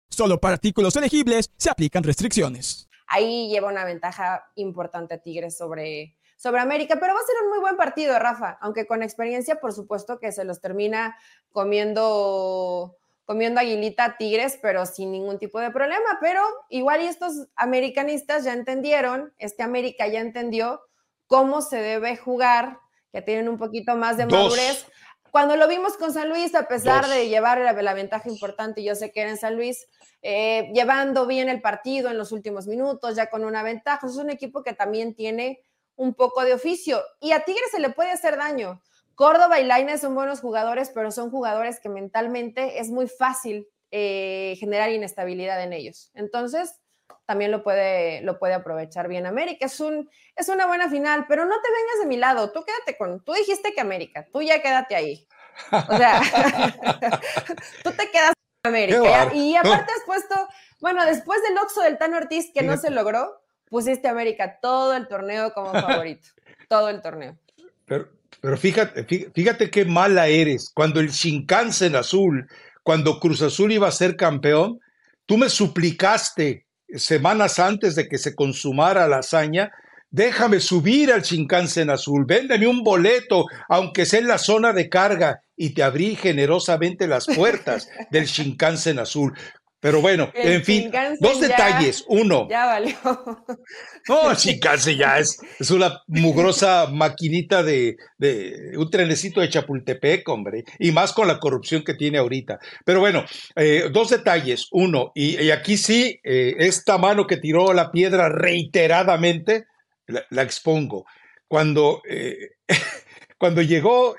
Solo para artículos elegibles se aplican restricciones. Ahí lleva una ventaja importante Tigres sobre, sobre América, pero va a ser un muy buen partido, Rafa, aunque con experiencia, por supuesto que se los termina comiendo comiendo aguilita Tigres, pero sin ningún tipo de problema. Pero igual y estos americanistas ya entendieron, este América ya entendió cómo se debe jugar, que tienen un poquito más de madurez. Cuando lo vimos con San Luis, a pesar de llevar la, ventaja importante, yo sé que era en San Luis, eh, llevando bien el partido en los últimos minutos, ya con una ventaja. Es un equipo que también tiene un poco de oficio y a Tigres se le puede hacer daño. Córdoba y Lainez son buenos jugadores, pero son jugadores que mentalmente es muy fácil eh, generar inestabilidad en ellos. Entonces, también lo puede, lo puede aprovechar bien América. Es, un, es una buena final, pero no te vengas de mi lado, tú quédate con, tú dijiste que América, tú ya quédate ahí. O sea, tú te quedas con América. Y aparte has puesto, bueno, después del Oxo del Tano Ortiz que no se logró, pusiste a América todo el torneo como favorito, todo el torneo. Pero, pero fíjate, fíjate qué mala eres. Cuando el Shinkansen azul, cuando Cruz Azul iba a ser campeón, tú me suplicaste semanas antes de que se consumara la hazaña, déjame subir al Shinkansen azul, véndeme un boleto, aunque sea en la zona de carga, y te abrí generosamente las puertas del Shinkansen azul. Pero bueno, en fin, dos detalles. Uno. Ya valió. No, Shinkansen ya es, es una mugrosa maquinita de, un trenecito de Chapultepec, hombre, y más con la corrupción que tiene ahorita. Pero bueno, eh, dos detalles. Uno, y, aquí sí, eh, esta mano que tiró la piedra reiteradamente, la, expongo. Cuando, eh, cuando llegó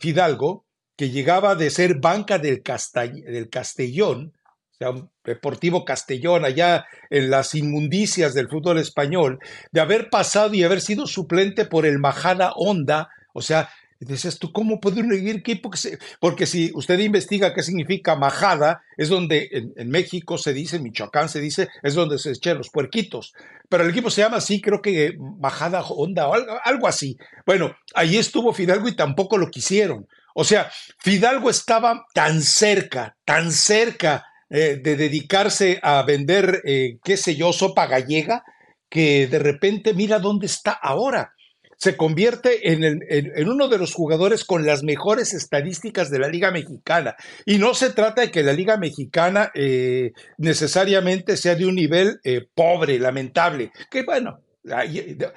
Fidalgo, que llegaba de ser banca del, Castellón, o sea, un Deportivo Castellón, allá en las inmundicias del fútbol español, de haber pasado y haber sido suplente por el Majada Honda, o sea, Dices tú, ¿cómo puede un equipo que se.? Porque si usted investiga qué significa majada, es donde en, México se dice, en Michoacán se dice, es donde se echan los puerquitos. Pero el equipo se llama así, creo que Majada Honda o algo así. Bueno, ahí estuvo Fidalgo y tampoco lo quisieron. O sea, Fidalgo estaba tan cerca, tan cerca eh, de dedicarse a vender, eh, qué sé yo, sopa gallega, que de repente mira dónde está ahora. Se convierte en, uno de los jugadores con las mejores estadísticas de la Liga Mexicana. Y no se trata de que la Liga Mexicana eh, necesariamente sea de un nivel pobre, lamentable, que bueno,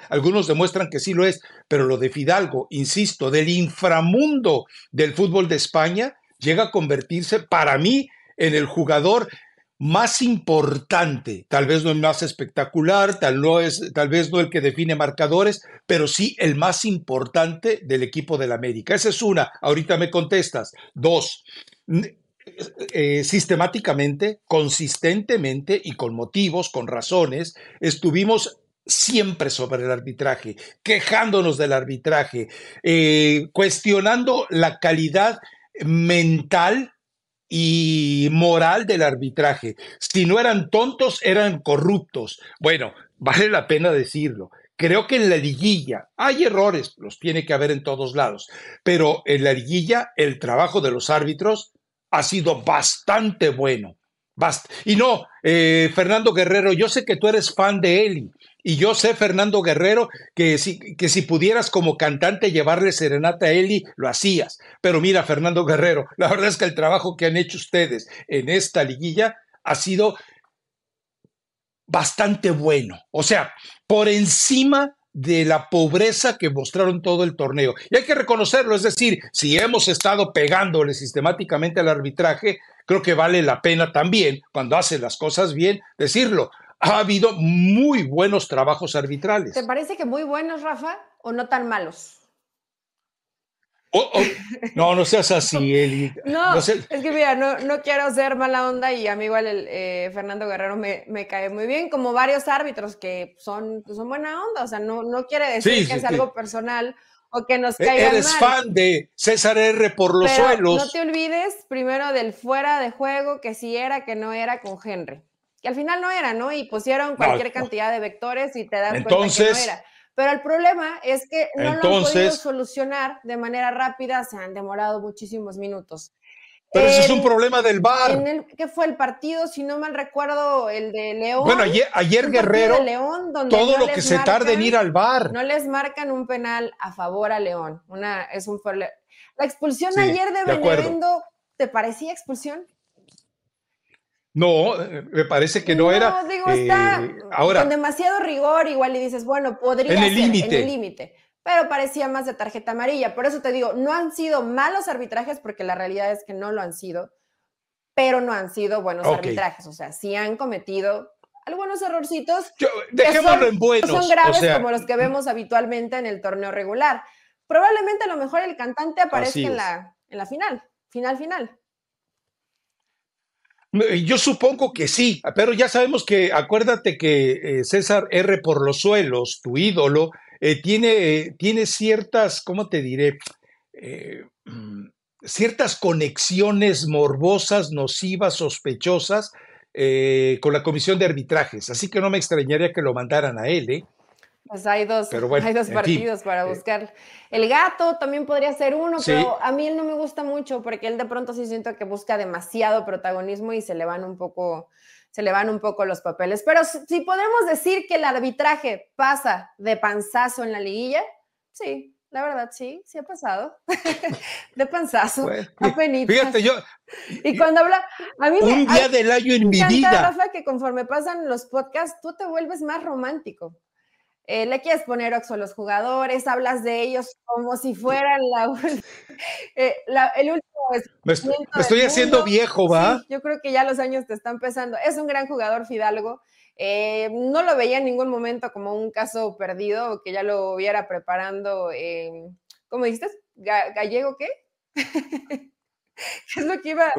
algunos demuestran que sí lo es, pero lo de Fidalgo, insisto, del inframundo del fútbol de España, llega a convertirse para mí en el jugador más importante, tal vez no el más espectacular, tal, no es, tal vez no el que define marcadores, pero sí el más importante del equipo del América. Esa es una, ahorita me contestas. Dos, eh, sistemáticamente, consistentemente y con motivos, con razones, estuvimos siempre sobre el arbitraje, quejándonos del arbitraje, eh, cuestionando la calidad mental y moral del arbitraje. Si no eran tontos, eran corruptos. Bueno, vale la pena decirlo. Creo que en la liguilla hay errores, los tiene que haber en todos lados, pero en la liguilla el trabajo de los árbitros ha sido bastante bueno. Y no, eh, Fernando Guerrero, yo sé que tú eres fan de Eli, y yo sé, Fernando Guerrero, que si, que si pudieras como cantante llevarle serenata a Eli, lo hacías. Pero mira, Fernando Guerrero, la verdad es que el trabajo que han hecho ustedes en esta liguilla ha sido bastante bueno. O sea, por encima de la pobreza que mostraron todo el torneo. Y hay que reconocerlo, es decir, si hemos estado pegándole sistemáticamente al arbitraje, creo que vale la pena también, cuando hace las cosas bien, decirlo ha habido muy buenos trabajos arbitrales. ¿Te parece que muy buenos, Rafa, o no tan malos? Oh, oh, no, no seas así, Eli. No, es que mira, no, quiero ser mala onda y a mí igual el eh, Fernando Guerrero me, cae muy bien, como varios árbitros que son, son buena onda, o sea, no, no quiere decir que es algo personal o que nos e-, caiga Eres fan de César R por los suelos. No te olvides primero del fuera de juego, que si era, que no era con Henry que al final no era, ¿no? Y pusieron cualquier cantidad de vectores y te das cuenta que no era. Pero el problema es que no lo han podido solucionar de manera rápida, se han demorado muchísimos minutos. Pero ese es un problema del VAR. En el, ¿Qué fue el partido? Si no mal recuerdo, el de León. Bueno, ayer, Guerrero, León, todo lo que se tarde en ir al VAR. No les marcan un penal a favor a León. Una, es un, la expulsión ayer de, de ¿te parecía expulsión? No, me parece que no, era. Digo, está eh, ahora, con demasiado rigor, igual y dices, bueno, podría en el límite. En el límite. Pero parecía más de tarjeta amarilla. Por eso te digo, no han sido malos arbitrajes, porque la realidad es que no lo han sido, pero no han sido buenos arbitrajes. O sea, sí han cometido algunos errorcitos. dejémoslo en buenos. Son graves como los que vemos habitualmente en el torneo regular. Probablemente a lo mejor el cantante aparezca en la, en la final, final, final. Yo supongo que sí, pero ya sabemos que, acuérdate que eh, César R. por los suelos, tu ídolo, eh, tiene, tiene ciertas, ¿cómo te diré? Mm, ciertas conexiones morbosas, nocivas, sospechosas con la comisión de arbitrajes. Así que no me extrañaría que lo mandaran a él, ¿eh? Pues hay dos, hay dos partidos para eh, buscar. El gato también podría ser uno, pero a mí él no me gusta mucho porque él de pronto sí siento que busca demasiado protagonismo y se le van un poco, se le van un poco los papeles. Pero si podemos decir que el arbitraje pasa de panzazo en la liguilla, sí, la verdad, sí, sí ha pasado. de panzazo, Fíjate, yo. Y cuando habla. A mí un día del año en mi vida. Rafa, que conforme pasan los podcasts, tú te vuelves más romántico. Eh, le quieres poner oxo a los jugadores, hablas de ellos como si fueran la, eh, el último. Me, estoy haciendo viejo, ¿va? yo creo que ya los años te están pesando. Es un gran jugador, Fidalgo. Eh, no lo veía en ningún momento como un caso perdido o que ya lo hubiera preparando. ¿Cómo dijiste? ¿Gallego qué? ¿Qué es lo que iba?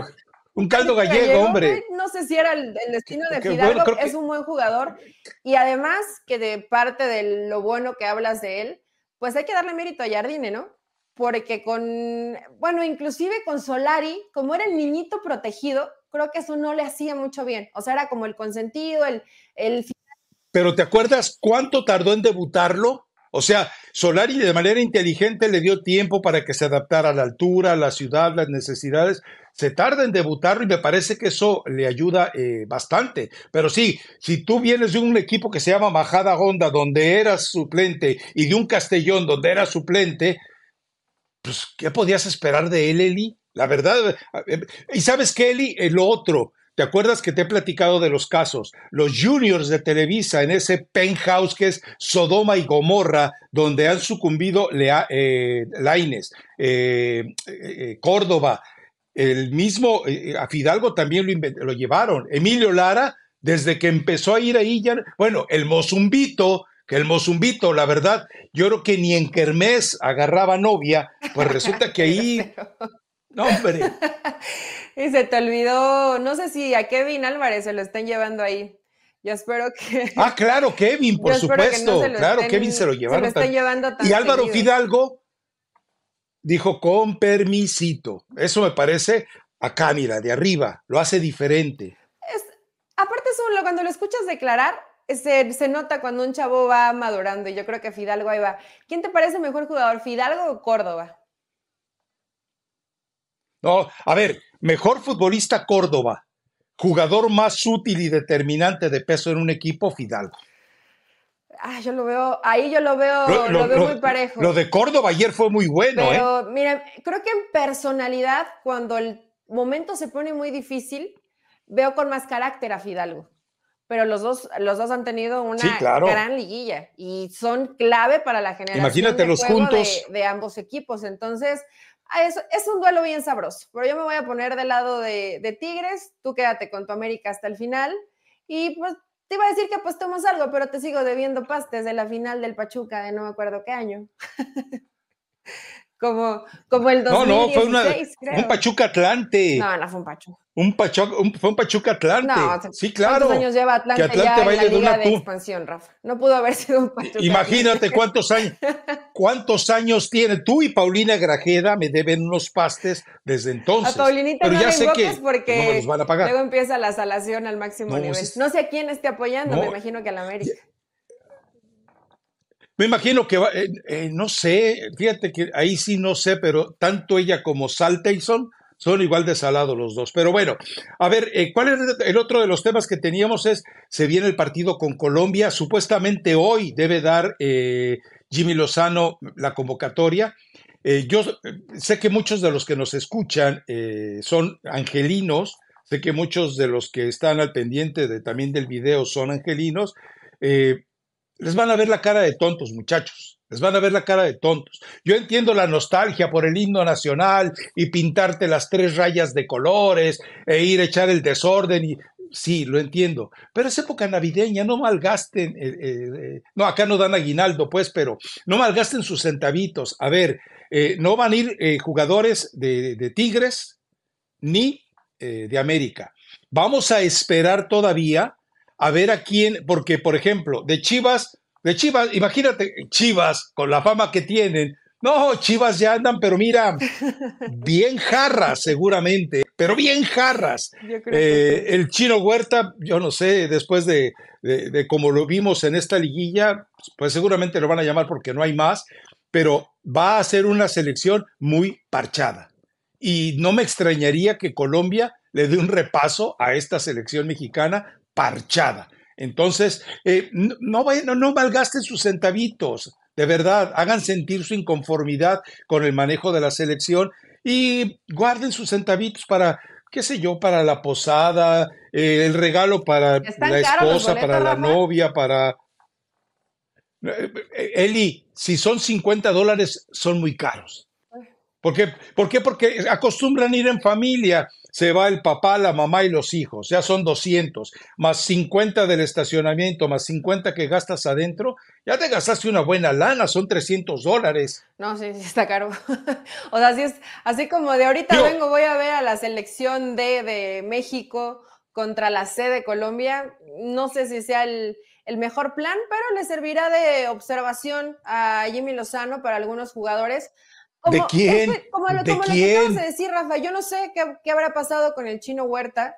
Un caldo gallego, hombre. No sé si era el, destino de Fidalgo, es un buen jugador. Y además que de parte de lo bueno que hablas de él, pues hay que darle mérito a Jardine, ¿no? Porque con, bueno, inclusive con Solari, como era el niñito protegido, creo que eso no le hacía mucho bien. O sea, era como el consentido, el... el... Pero ¿te acuerdas cuánto tardó en debutarlo? O sea, Solari de manera inteligente le dio tiempo para que se adaptara a la altura, a la ciudad, las necesidades. Se tarda en debutarlo y me parece que eso le ayuda eh, bastante. Pero sí, si tú vienes de un equipo que se llama Majada Honda, donde eras suplente, y de un Castellón, donde eras suplente, pues, ¿qué podías esperar de él, Eli? La verdad. Eh, y sabes qué, Eli, el otro, ¿Te acuerdas que te he platicado de los casos? Los juniors de Televisa en ese penthouse que es Sodoma y Gomorra, donde han sucumbido eh, Laines, eh, eh, Córdoba, el mismo, a Fidalgo también lo, lo, llevaron. Emilio Lara, desde que empezó a ir ahí, ya, bueno, el Mozumbito, que el Mozumbito, la verdad, yo creo que ni en Kermés agarraba novia, pues resulta que ahí no, hombre. y se te olvidó, no sé si a Kevin Álvarez se lo están llevando ahí. Yo espero que. Ah, claro, Kevin, por supuesto. claro, Kevin se lo llevaron. Se lo llevando y Álvaro Fidalgo dijo con permisito. Eso me parece acá, mira, de arriba. Lo hace diferente. Es, aparte, eso, cuando lo escuchas declarar, se, se, nota cuando un chavo va madurando. Y yo creo que Fidalgo ahí va. ¿Quién te parece mejor jugador, Fidalgo o Córdoba? No, a ver, mejor futbolista Córdoba, jugador más útil y determinante de peso en un equipo, Fidalgo. Ah, yo lo veo, ahí yo lo veo, lo, veo muy parejo. Lo de Córdoba ayer fue muy bueno, ¿eh? Pero, mira, creo que en personalidad, cuando el momento se pone muy difícil, veo con más carácter a Fidalgo. Pero los dos, los dos han tenido una gran liguilla y son clave para la generación Imagínate los juntos. de ambos equipos. Entonces, es, es un duelo bien sabroso, pero yo me voy a poner del lado de, Tigres, tú quédate con tu América hasta el final y pues te iba a decir que apostemos algo, pero te sigo debiendo pastes de la final del Pachuca de no me acuerdo qué año. como, como el 2016, No, no, fue un Pachuca Atlante. No, no fue un Pachuca. Un Pachuca, fue un Pachuca Atlante. No, sí, claro. ¿Cuántos años lleva Atlante, Atlante ya en la liga de, expansión, Rafa? No pudo haber sido un Pachuca. Imagínate cuántos años, cuántos años tiene. Tú y Paulina Grajeda me deben unos pastes desde entonces. A Paulinita pero no ya sé que porque no me los van a pagar. luego empieza la salación al máximo nivel. No sé a quién esté apoyando, me imagino que a la América. Me imagino que, eh, eh, no sé, fíjate que ahí sí no sé, pero tanto ella como Sal Tyson son igual de salados los dos. Pero bueno, a ver, eh, ¿cuál es el otro de los temas que teníamos? Es, se viene el partido con Colombia. Supuestamente hoy debe dar eh, Jimmy Lozano la convocatoria. Yo sé que muchos de los que nos escuchan son angelinos, sé que muchos de los que están al pendiente de, también del video son angelinos. Les van a ver la cara de tontos, muchachos. Les van a ver la cara de tontos. Yo entiendo la nostalgia por el himno nacional y pintarte las tres rayas de colores e ir a echar el desorden y sí, lo entiendo. Pero es época navideña, no malgasten, eh, eh, eh, no, acá no dan aguinaldo, pues, pero no malgasten sus centavitos. A ver, no van a ir jugadores de, de, Tigres ni de América. vamos a esperar todavía a ver a quién, porque por ejemplo, de Chivas, de Chivas, imagínate, Chivas, con la fama que tienen, no, Chivas ya andan, pero mira, bien jarras seguramente, pero bien jarras. Eh, el chino Huerta, yo no sé, después de, de, como lo vimos en esta liguilla, pues seguramente lo van a llamar porque no hay más, pero va a ser una selección muy parchada. Y no me extrañaría que Colombia le dé un repaso a esta selección mexicana parchada. Entonces, eh, no, no, no malgasten sus centavitos, de verdad, hagan sentir su inconformidad con el manejo de la selección y guarden sus centavitos para, qué sé yo, para la posada, eh, el regalo para la esposa, para la novia, para... Eh, Eli, si son 50 dólares, son muy caros. ¿Por qué? ¿Por qué? Porque acostumbran ir en familia se va el papá, la mamá y los hijos, ya son 200, más 50 del estacionamiento, más 50 que gastas adentro, ya te gastaste una buena lana, son 300 dólares. No, sí, sí, está caro. o sea, así es, así como de ahorita vengo, voy a ver a la selección D de México contra la C de Colombia, no sé si sea el, el mejor plan, pero le servirá de observación a Jimmy Lozano para algunos jugadores ¿De quién? como lo, ¿De quién? que decir, Rafa, yo no sé qué, qué, habrá pasado con el chino Huerta,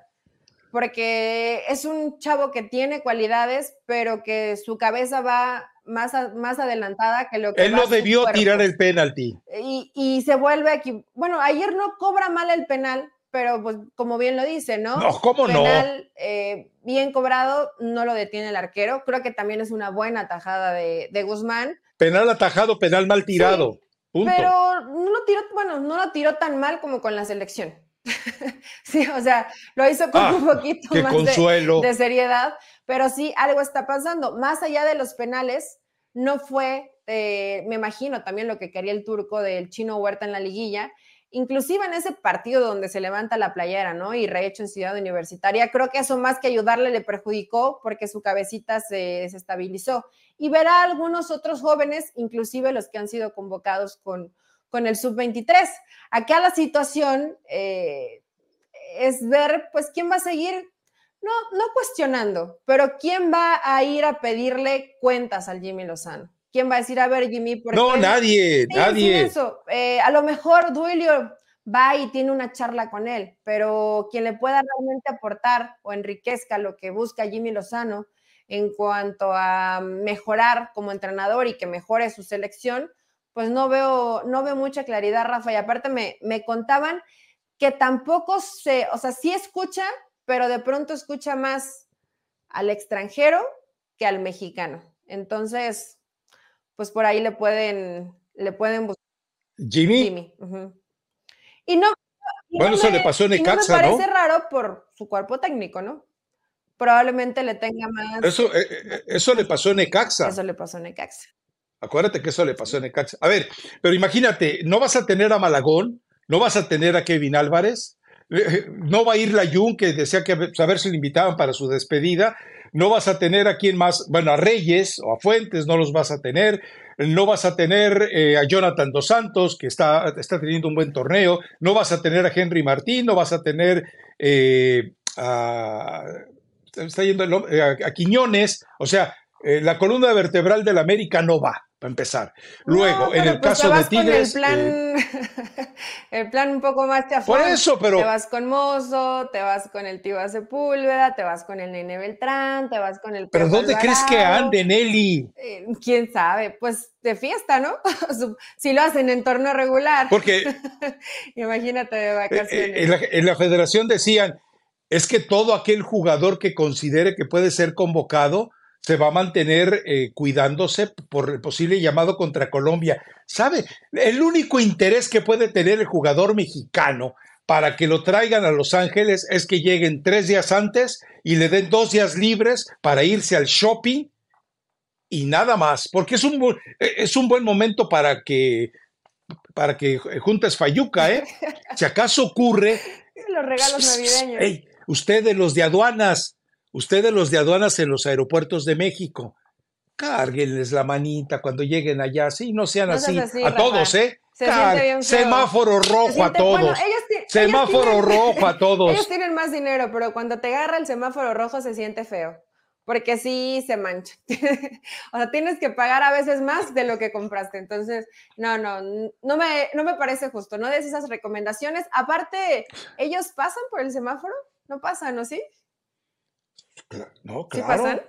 porque es un chavo que tiene cualidades, pero que su cabeza va más, más adelantada que lo que... Él no debió tirar el penalti. Y, y se vuelve aquí. Bueno, ayer no cobra mal el penal, pero pues como bien lo dice, ¿no? No, ¿cómo penal, Eh, bien cobrado, no lo detiene el arquero. Creo que también es una buena tajada de, de Guzmán. Penal atajado, penal mal tirado. Pero no lo tiró, bueno, no lo tiró tan mal como con la selección. sí, o sea, lo hizo con ah, un poquito más de, seriedad, pero sí, algo está pasando. Más allá de los penales, no fue, eh, me imagino también lo que quería el turco del chino Huerta en la liguilla, inclusive en ese partido donde se levanta la playera, ¿no? Y rehecho en Ciudad Universitaria, creo que eso más que ayudarle le perjudicó porque su cabecita se desestabilizó. Y verá algunos otros jóvenes, inclusive los que han sido convocados con, con el sub-23. Acá la situación eh, es ver, pues, quién va a seguir, no, no cuestionando, pero quién va a ir a pedirle cuentas al Jimmy Lozano. ¿Quién va a decir, a ver, Jimmy? ¿por no, nadie, nadie. Eso. Eh, a lo mejor Duilio va y tiene una charla con él, pero quien le pueda realmente aportar o enriquezca lo que busca Jimmy Lozano en cuanto a mejorar como entrenador y que mejore su selección, pues no veo, no veo mucha claridad, Rafa. Y aparte me, me contaban que tampoco se, o sea, sí escucha, pero de pronto escucha más al extranjero que al mexicano. Entonces, pues por ahí le pueden, le pueden buscar. Jimmy. Y no. bueno, eso le pasó en Ecaxa, ¿no? Me parece raro por su cuerpo técnico, ¿no? Probablemente le tenga más. Eso, eh, eh, eso le pasó en Ecaxa. Eso le pasó en Ecaxa. Acuérdate que eso le pasó en Ecaxa. A ver, pero imagínate, no vas a tener a Malagón, no vas a tener a Kevin Álvarez, eh, no va a ir la Jun, que decía que a ver si le invitaban para su despedida, no vas a tener a quien más, bueno, a Reyes o a Fuentes, no los vas a tener, no vas a tener eh, a Jonathan Dos Santos, que está, está teniendo un buen torneo, no vas a tener a Henry Martín, no vas a tener eh, a, está yendo eh, a, Quiñones, o sea, la columna vertebral del América no va para empezar. Luego, en el pues caso de Tigres. El plan, eh, el plan un poco más te Por eso, pero. Te vas con Mozo, te vas con el Tío Sepúlveda, te vas con el Nene Beltrán, te vas con el. Pero ¿dónde crees que ande, Nelly? Eh, Quién sabe, pues de fiesta, ¿no? si lo hacen en torno regular. Porque. Imagínate de vacaciones. En la, en la federación decían: es que todo aquel jugador que considere que puede ser convocado se va a mantener eh, cuidándose por el posible llamado contra Colombia. ¿Sabe? El único interés que puede tener el jugador mexicano para que lo traigan a Los Ángeles es que lleguen tres días antes y le den dos días libres para irse al shopping y nada más, porque es un, es un buen momento para que, para que juntes Fayuca, ¿eh? Si acaso ocurre... Los regalos navideños. ustedes, los de aduanas, Ustedes los de aduanas en los aeropuertos de México, cárguenles la manita cuando lleguen allá, sí, no sean así, a todos, ¿eh? Se bien. Semáforo Se rojo a bueno, todos. ellos ti- ellos Semáforo tienen- rojo a todos. Ellos tienen más dinero, pero cuando te agarra el semáforo rojo se siente feo. Porque sí se mancha. o sea, tienes que pagar a veces más de lo que compraste. Entonces, no, no, no me, no me parece justo. No des esas recomendaciones. Aparte, ¿ellos pasan por el semáforo? ¿No pasan, o sí? No, ¿Sí claro. pasan?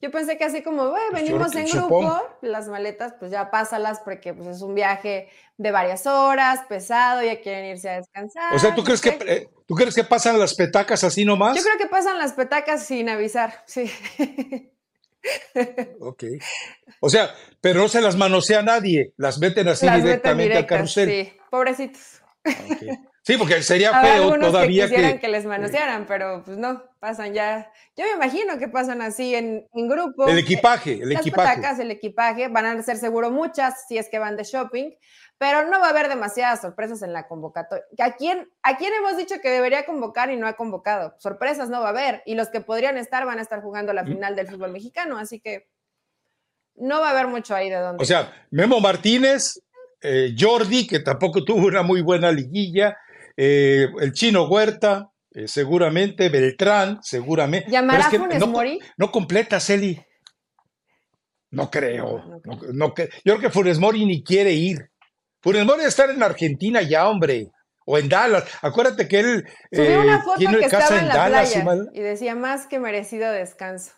Yo pensé que así como, "Güey, Pues venimos en grupo, las maletas, pues ya pásalas porque pues, es un viaje de varias horas, pesado, ya quieren irse a descansar. O sea, ¿tú crees, que, eh, ¿tú crees que pasan las petacas así nomás? Yo creo que pasan las petacas sin avisar, sí. Ok. O sea, pero no se las manosea nadie, las meten así Las meten directamente al carrusel. sí. Pobrecitos. Ok. Sí, porque sería Habrá feo todavía que quisieran que... que, les manosearan, pero pues no, pasan ya. Yo me imagino que pasan así en, en grupo. El equipaje, el Las equipaje. el equipaje, van a ser seguro muchas si es que van de shopping, pero no va a haber demasiadas sorpresas en la convocatoria. ¿A quién, ¿A quién hemos dicho que debería convocar y no ha convocado? Sorpresas no va a haber, y los que podrían estar van a estar jugando la Mm. final del fútbol mexicano, así que no va a haber mucho ahí de dónde. O sea, Memo Martínez, eh, Jordi, que tampoco tuvo una muy buena liguilla, eh, el Chino Huerta, eh, seguramente, Beltrán, seguramente. ¿Llamará Pero es que Funes no, Mori? no completa, Celi. No creo. No, no creo. yo creo que Funes Mori ni quiere ir. Funes Mori estar en Argentina ya, hombre. O en Dallas. Acuérdate que él Subió eh, una foto tiene que casa estaba en en la Dallas. y playa mal- y decía más que merecido descanso.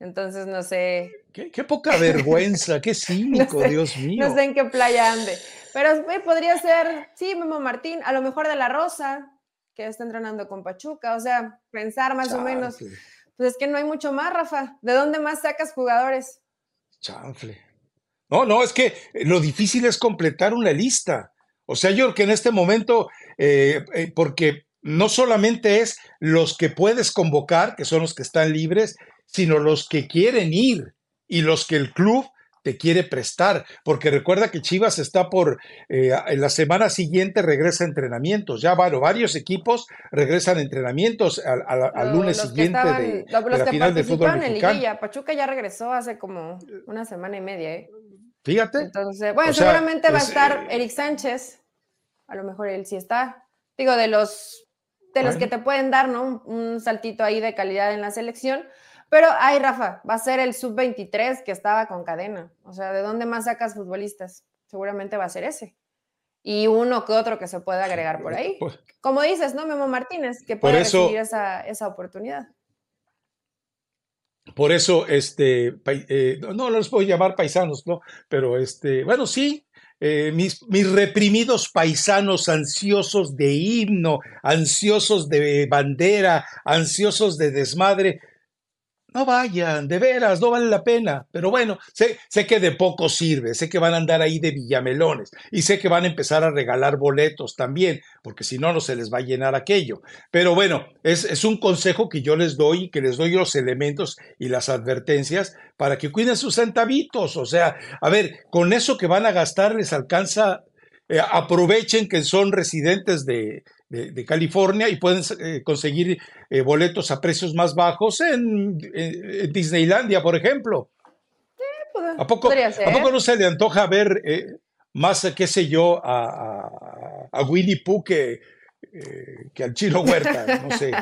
Entonces no sé, Qué, qué poca vergüenza, qué cínico, sé, Dios mío. no sé en qué playa ande. Pero eh, podría ser, sí, Memo Martín, a lo mejor de la Rosa, que está entrenando con Pachuca. O sea, pensar más o menos. Pues es que no hay mucho más, Rafa. ¿De dónde más sacas jugadores? chanfle. No, no, es que lo difícil es completar una lista. O sea, yo creo que en este momento, eh, eh, porque no solamente es los que puedes convocar, que son los que están libres, sino los que quieren ir y los que el club te quiere prestar. Porque recuerda que Chivas está por, eh, en la semana siguiente regresa a entrenamientos. Ya bueno, varios equipos regresan a entrenamientos al, al- al lunes los siguiente estaban- de, lo- de los la que final del fútbol mexicano. Liguilla. Pachuca ya regresó hace como una semana y media, ¿eh? Fíjate. Entonces, bueno, O sea, seguramente va a es, estar eh, Eric Sánchez. A lo mejor él sí está. Digo, de los de los Bueno. que te pueden dar, ¿no? Un, un saltito ahí de calidad en la selección. Pero, ay, Rafa, va a ser el sub-23 que estaba con cadena. O sea, ¿de dónde más sacas futbolistas? Seguramente va a ser ese. Y uno que otro que se pueda agregar por ahí. Pues, Como dices, ¿no? Memo Martínez, que Por puede eso- recibir esa, esa oportunidad. Por eso, este, eh, no, no los puedo llamar paisanos, ¿no? Pero, este, bueno, sí, eh, mis, mis reprimidos paisanos ansiosos de himno, ansiosos de bandera, ansiosos de desmadre, no vayan, de veras, no vale la pena. Pero bueno, sé, sé que de poco sirve, sé que van a andar ahí de villamelones y sé que van a empezar a regalar boletos también, porque si no, no se les va a llenar aquello. Pero bueno, es, es un consejo que yo les doy que les doy los elementos y las advertencias para que cuiden sus centavitos. O sea, a ver, con eso que van a gastar les alcanza, eh, aprovechen que son residentes de, de- de California y pueden eh, conseguir eh, boletos a precios más bajos en, en- en Disneylandia, por ejemplo. Pod- ¿A poco, ¿A poco no se le antoja ver eh, más, eh, qué sé yo, a, a- a Winnie Pooh que, eh, que al Chino Huerta? No sé.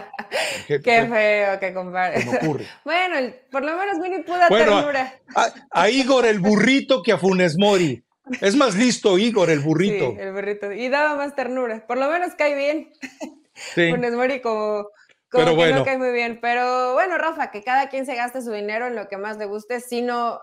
¿Qué, feo que ocurre? Bueno, el- por lo menos Winnie Pooh da Bueno, ternura. A, a Igor el burrito que a Funes Mori. Es más listo Igor el burrito. Sí, el burrito. Y daba más ternura. Por lo menos cae bien. Sí. Funes Mori como, como Pero que bueno. no cae muy bien. Pero bueno, Rafa, que cada quien se gaste su dinero en lo que más le guste, sino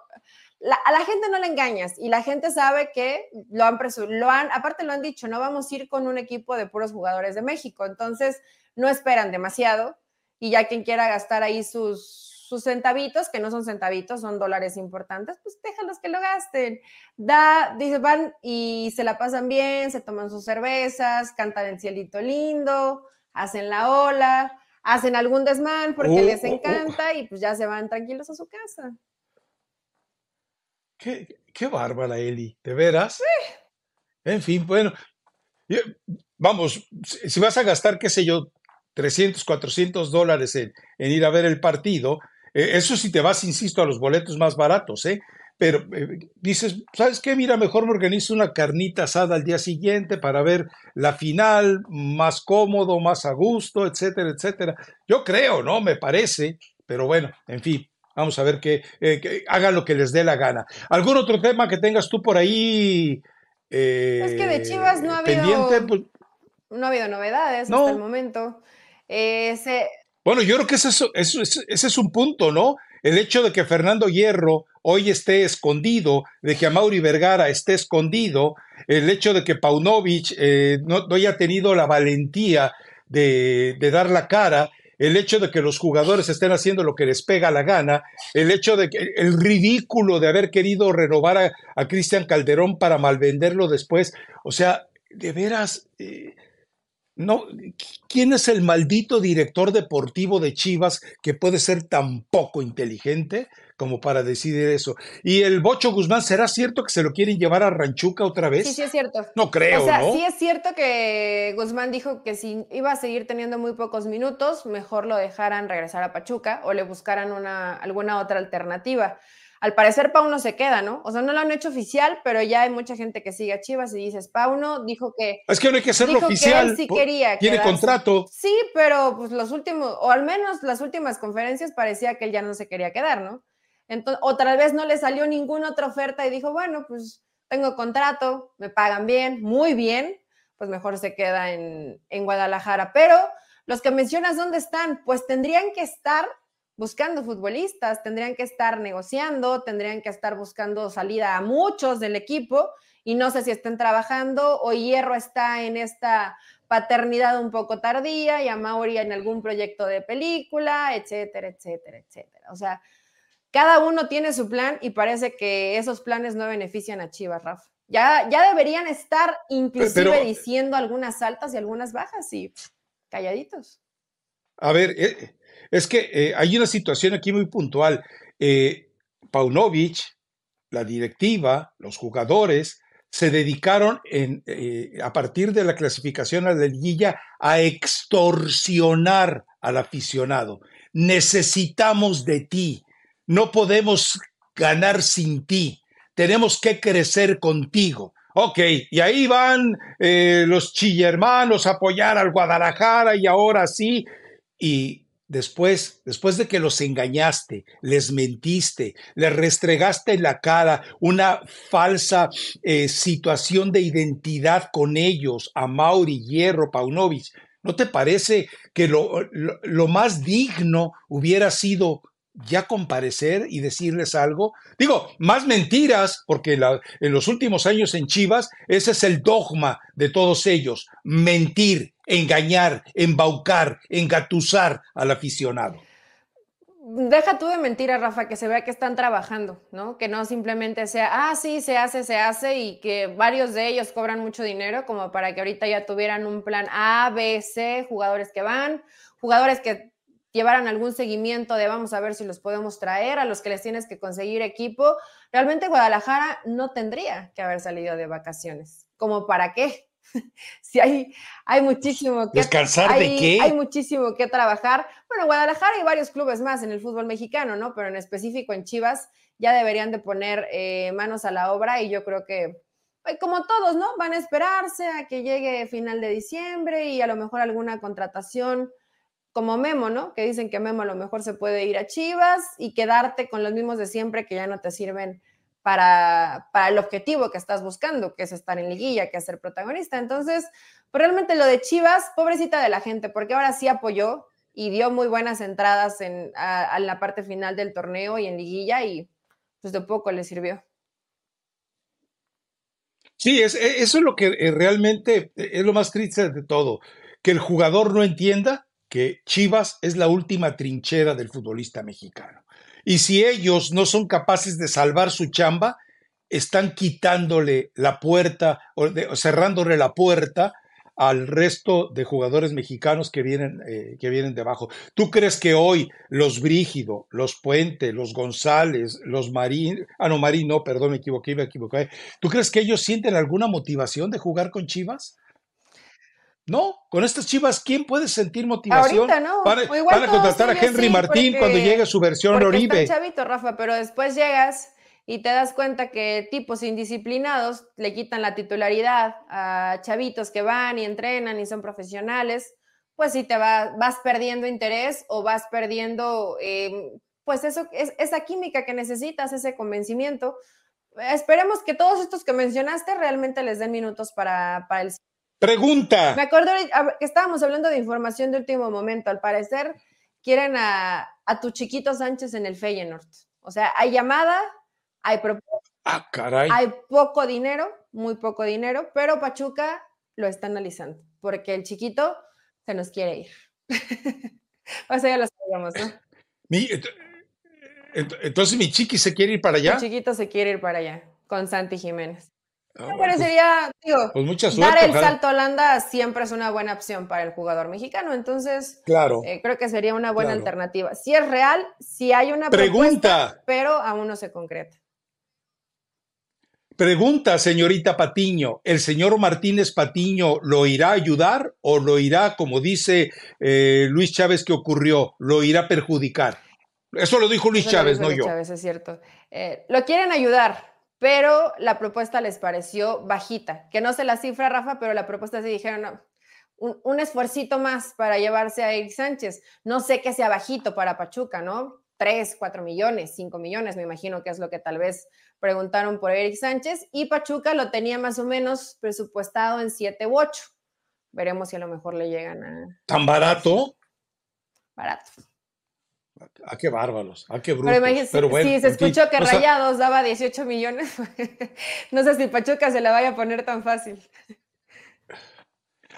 la- a la gente no le engañas y la gente sabe que lo han lo han, aparte lo han dicho, no vamos a ir con un equipo de puros jugadores de México, entonces no esperan demasiado y ya quien quiera gastar ahí sus sus centavitos, que no son centavitos, son dólares importantes, pues déjalos que lo gasten. Da, dice, van y se la pasan bien, se toman sus cervezas, cantan el cielito lindo, hacen la ola, hacen algún desmán porque Uh, les uh, uh. encanta y pues ya se van tranquilos a su casa. Qué, qué bárbara, Eli, ¿de veras? En fin, bueno, yo- vamos, si si vas a gastar, qué sé yo, 300, 400 dólares en, en ir a ver el partido, eh, eso sí te vas, insisto, a los boletos más baratos, ¿eh? pero eh, dices, ¿sabes qué? Mira, mejor me organizo una carnita asada al día siguiente para ver la final, más cómodo, más a gusto, etcétera, etcétera. Yo creo, ¿no? Me parece, pero bueno, en fin. Vamos a ver que, eh, hagan lo que les dé la gana. ¿Algún otro tema que tengas tú por ahí? es que de Chivas no ha habido, pues no ha habido novedades hasta el momento. Bueno, yo creo que ese es un punto, ¿no? El hecho de que Fernando Hierro hoy esté escondido, de que Mauri Vergara esté escondido, el hecho de que Paunovic eh, no, haya tenido la valentía de, dar la cara, el hecho de que los jugadores estén haciendo lo que les pega la gana, el hecho de que el ridículo de haber querido renovar a, Cristian Calderón para malvenderlo después, o sea, de veras, eh, no, ¿quién es el maldito director deportivo de Chivas que puede ser tan poco inteligente como para decidir eso? Y el Bocho Guzmán, ¿será cierto que se lo quieren llevar a Ranchuca otra vez? Sí, sí es cierto. No creo, o sea, Sí es cierto que Guzmán dijo que si iba a seguir teniendo muy pocos minutos, mejor lo dejaran regresar a Pachuca o le buscaran una, alguna otra alternativa al parecer Pauno se queda, ¿no? O sea, no lo han hecho oficial, pero ya hay mucha gente que sigue a Chivas y dices, Pauno dijo que... Es que no hay que hacerlo oficial. Que él sí quería. Tiene contrato. Sí, pero pues los últimos, o al menos las últimas conferencias parecía que él ya no se quería quedar, ¿no? Entonces, otra vez no le salió ninguna otra oferta y dijo, bueno, pues tengo contrato, me pagan bien, muy bien, pues mejor se queda en, en Guadalajara. Pero los que mencionas, ¿dónde están? Pues tendrían que estar buscando futbolistas, tendrían que estar negociando, tendrían que estar buscando salida a muchos del equipo y no sé si estén trabajando o Hierro está en esta paternidad un poco tardía y a Mauri en algún proyecto de película, etcétera, etcétera, etcétera. O sea, cada uno tiene su plan y parece que esos planes no benefician a Chivas, Rafa. Ya, ya deberían estar inclusive diciendo algunas altas y algunas bajas y calladitos. A ver, eh, es que eh, hay una situación aquí muy puntual. Eh, Paunovic, la directiva, los jugadores, se dedicaron eh, a partir de la clasificación a la liguilla a extorsionar al aficionado. Necesitamos de ti, no podemos ganar sin ti, tenemos que crecer contigo. Ok, y ahí van los chillermanos a apoyar al Guadalajara y ahora sí, y Después, después de que los engañaste, les mentiste, les restregaste en la cara una falsa eh, situación de identidad con ellos, a Mauri, Hierro, Paunovic, ¿no te parece que lo, lo más digno hubiera sido ya comparecer y decirles algo. Digo, más mentiras, porque en los últimos años en Chivas ese es el dogma de todos ellos, mentir, engañar, embaucar, engatusar al aficionado. Deja tú de mentiras, Rafa, que se vea que están trabajando, ¿no? Que no simplemente sea, ah, sí, se hace, se hace, y que varios de ellos cobran mucho dinero, como para que ahorita ya tuvieran un plan A, B, C, jugadores que van, jugadores que llevaran algún seguimiento de vamos a ver si los podemos traer, a los que les tienes que conseguir equipo. Realmente Guadalajara no tendría que haber salido de vacaciones. ¿Como para qué? si hay, hay muchísimo que... ¿Descansar de qué? Hay muchísimo que trabajar. Bueno, Guadalajara y varios clubes más en el fútbol mexicano, ¿no? Pero en específico en Chivas ya deberían de poner eh, manos a la obra y yo creo que eh, como todos, ¿no? Van a esperarse a que llegue final de diciembre y a lo mejor alguna contratación como Memo, ¿no? Que dicen que Memo a lo mejor se puede ir a Chivas y quedarte con los mismos de siempre que ya no te sirven para, para el objetivo que estás buscando, que es estar en liguilla, que es ser protagonista. Entonces, pues realmente lo de Chivas, pobrecita de la gente, porque ahora sí apoyó y dio muy buenas entradas en a, la parte final del torneo y en liguilla y pues de poco le sirvió. Sí, es, e, eso es lo que eh, realmente es lo más triste de todo, que el jugador no entienda que Chivas es la última trinchera del futbolista mexicano. Y si ellos no son capaces de salvar su chamba, están quitándole la puerta o, cerrándole la puerta al resto de jugadores mexicanos que vienen, eh, que vienen debajo. ¿Tú crees que hoy los Brígido, los Puente, los González, los Marín, ah, no, Marín, no, perdón, me equivoqué, me equivoqué. ¿Tú crees que ellos sienten alguna motivación de jugar con Chivas? No, con estas chivas, ¿quién puede sentir motivación? Ahorita no. Van, a contratar a Henry Martín cuando llegue su versión Oribe. Está chavito, Rafa, pero después llegas y te das cuenta que tipos indisciplinados le quitan la titularidad a chavitos que van y entrenan y son profesionales, pues sí te vas perdiendo interés o vas perdiendo, eh, pues eso, es, esa química que necesitas, ese convencimiento. Esperemos que todos estos que mencionaste realmente les den minutos para, para el... Pregunta. Me acuerdo que estábamos hablando de información de último momento. Al parecer quieren a, a tu chiquito Sánchez en el Feyenoord. O sea, hay llamada, hay propuesta. Ah, caray. Hay poco dinero, muy poco dinero, pero Pachuca lo está analizando, porque el chiquito se nos quiere ir. o sea, ya lo sabíamos, ¿no? entonces mi chiqui se quiere ir para allá. Mi chiquito se quiere ir para allá, con Santi Jiménez. Ah, me parecería, digo, pues dar el salto a Holanda siempre es una buena opción para el jugador mexicano, entonces claro. Eh, creo que sería una buena alternativa. Si es real, si hay una pregunta, pero aún no se concreta. Pregunta, señorita Patiño, ¿el señor Martínez Patiño lo irá a ayudar o lo irá, como dice eh, Luis Chávez que ocurrió, lo irá a perjudicar? Eso lo dijo Luis Chávez, no yo. Chávez, es cierto. Eh, lo quieren ayudar, pero la propuesta les pareció bajita. Que no sé la cifra, Rafa, pero la propuesta sí dijeron, no, un, un esfuercito más para llevarse a Eric Sánchez. No sé que sea bajito para Pachuca, ¿no? 3, 4 millones, 5 millones, me imagino que es lo que tal vez preguntaron por Eric Sánchez, y Pachuca lo tenía más o menos presupuestado en 7 u 8. Veremos si a lo mejor le llegan a... ¿Tan barato? Barato. Ah, qué bárbaros, ah, qué brutos. Pero, bueno, sí, se escuchó que Rayados daba 18 millones. no sé si Pachuca se la vaya a poner tan fácil.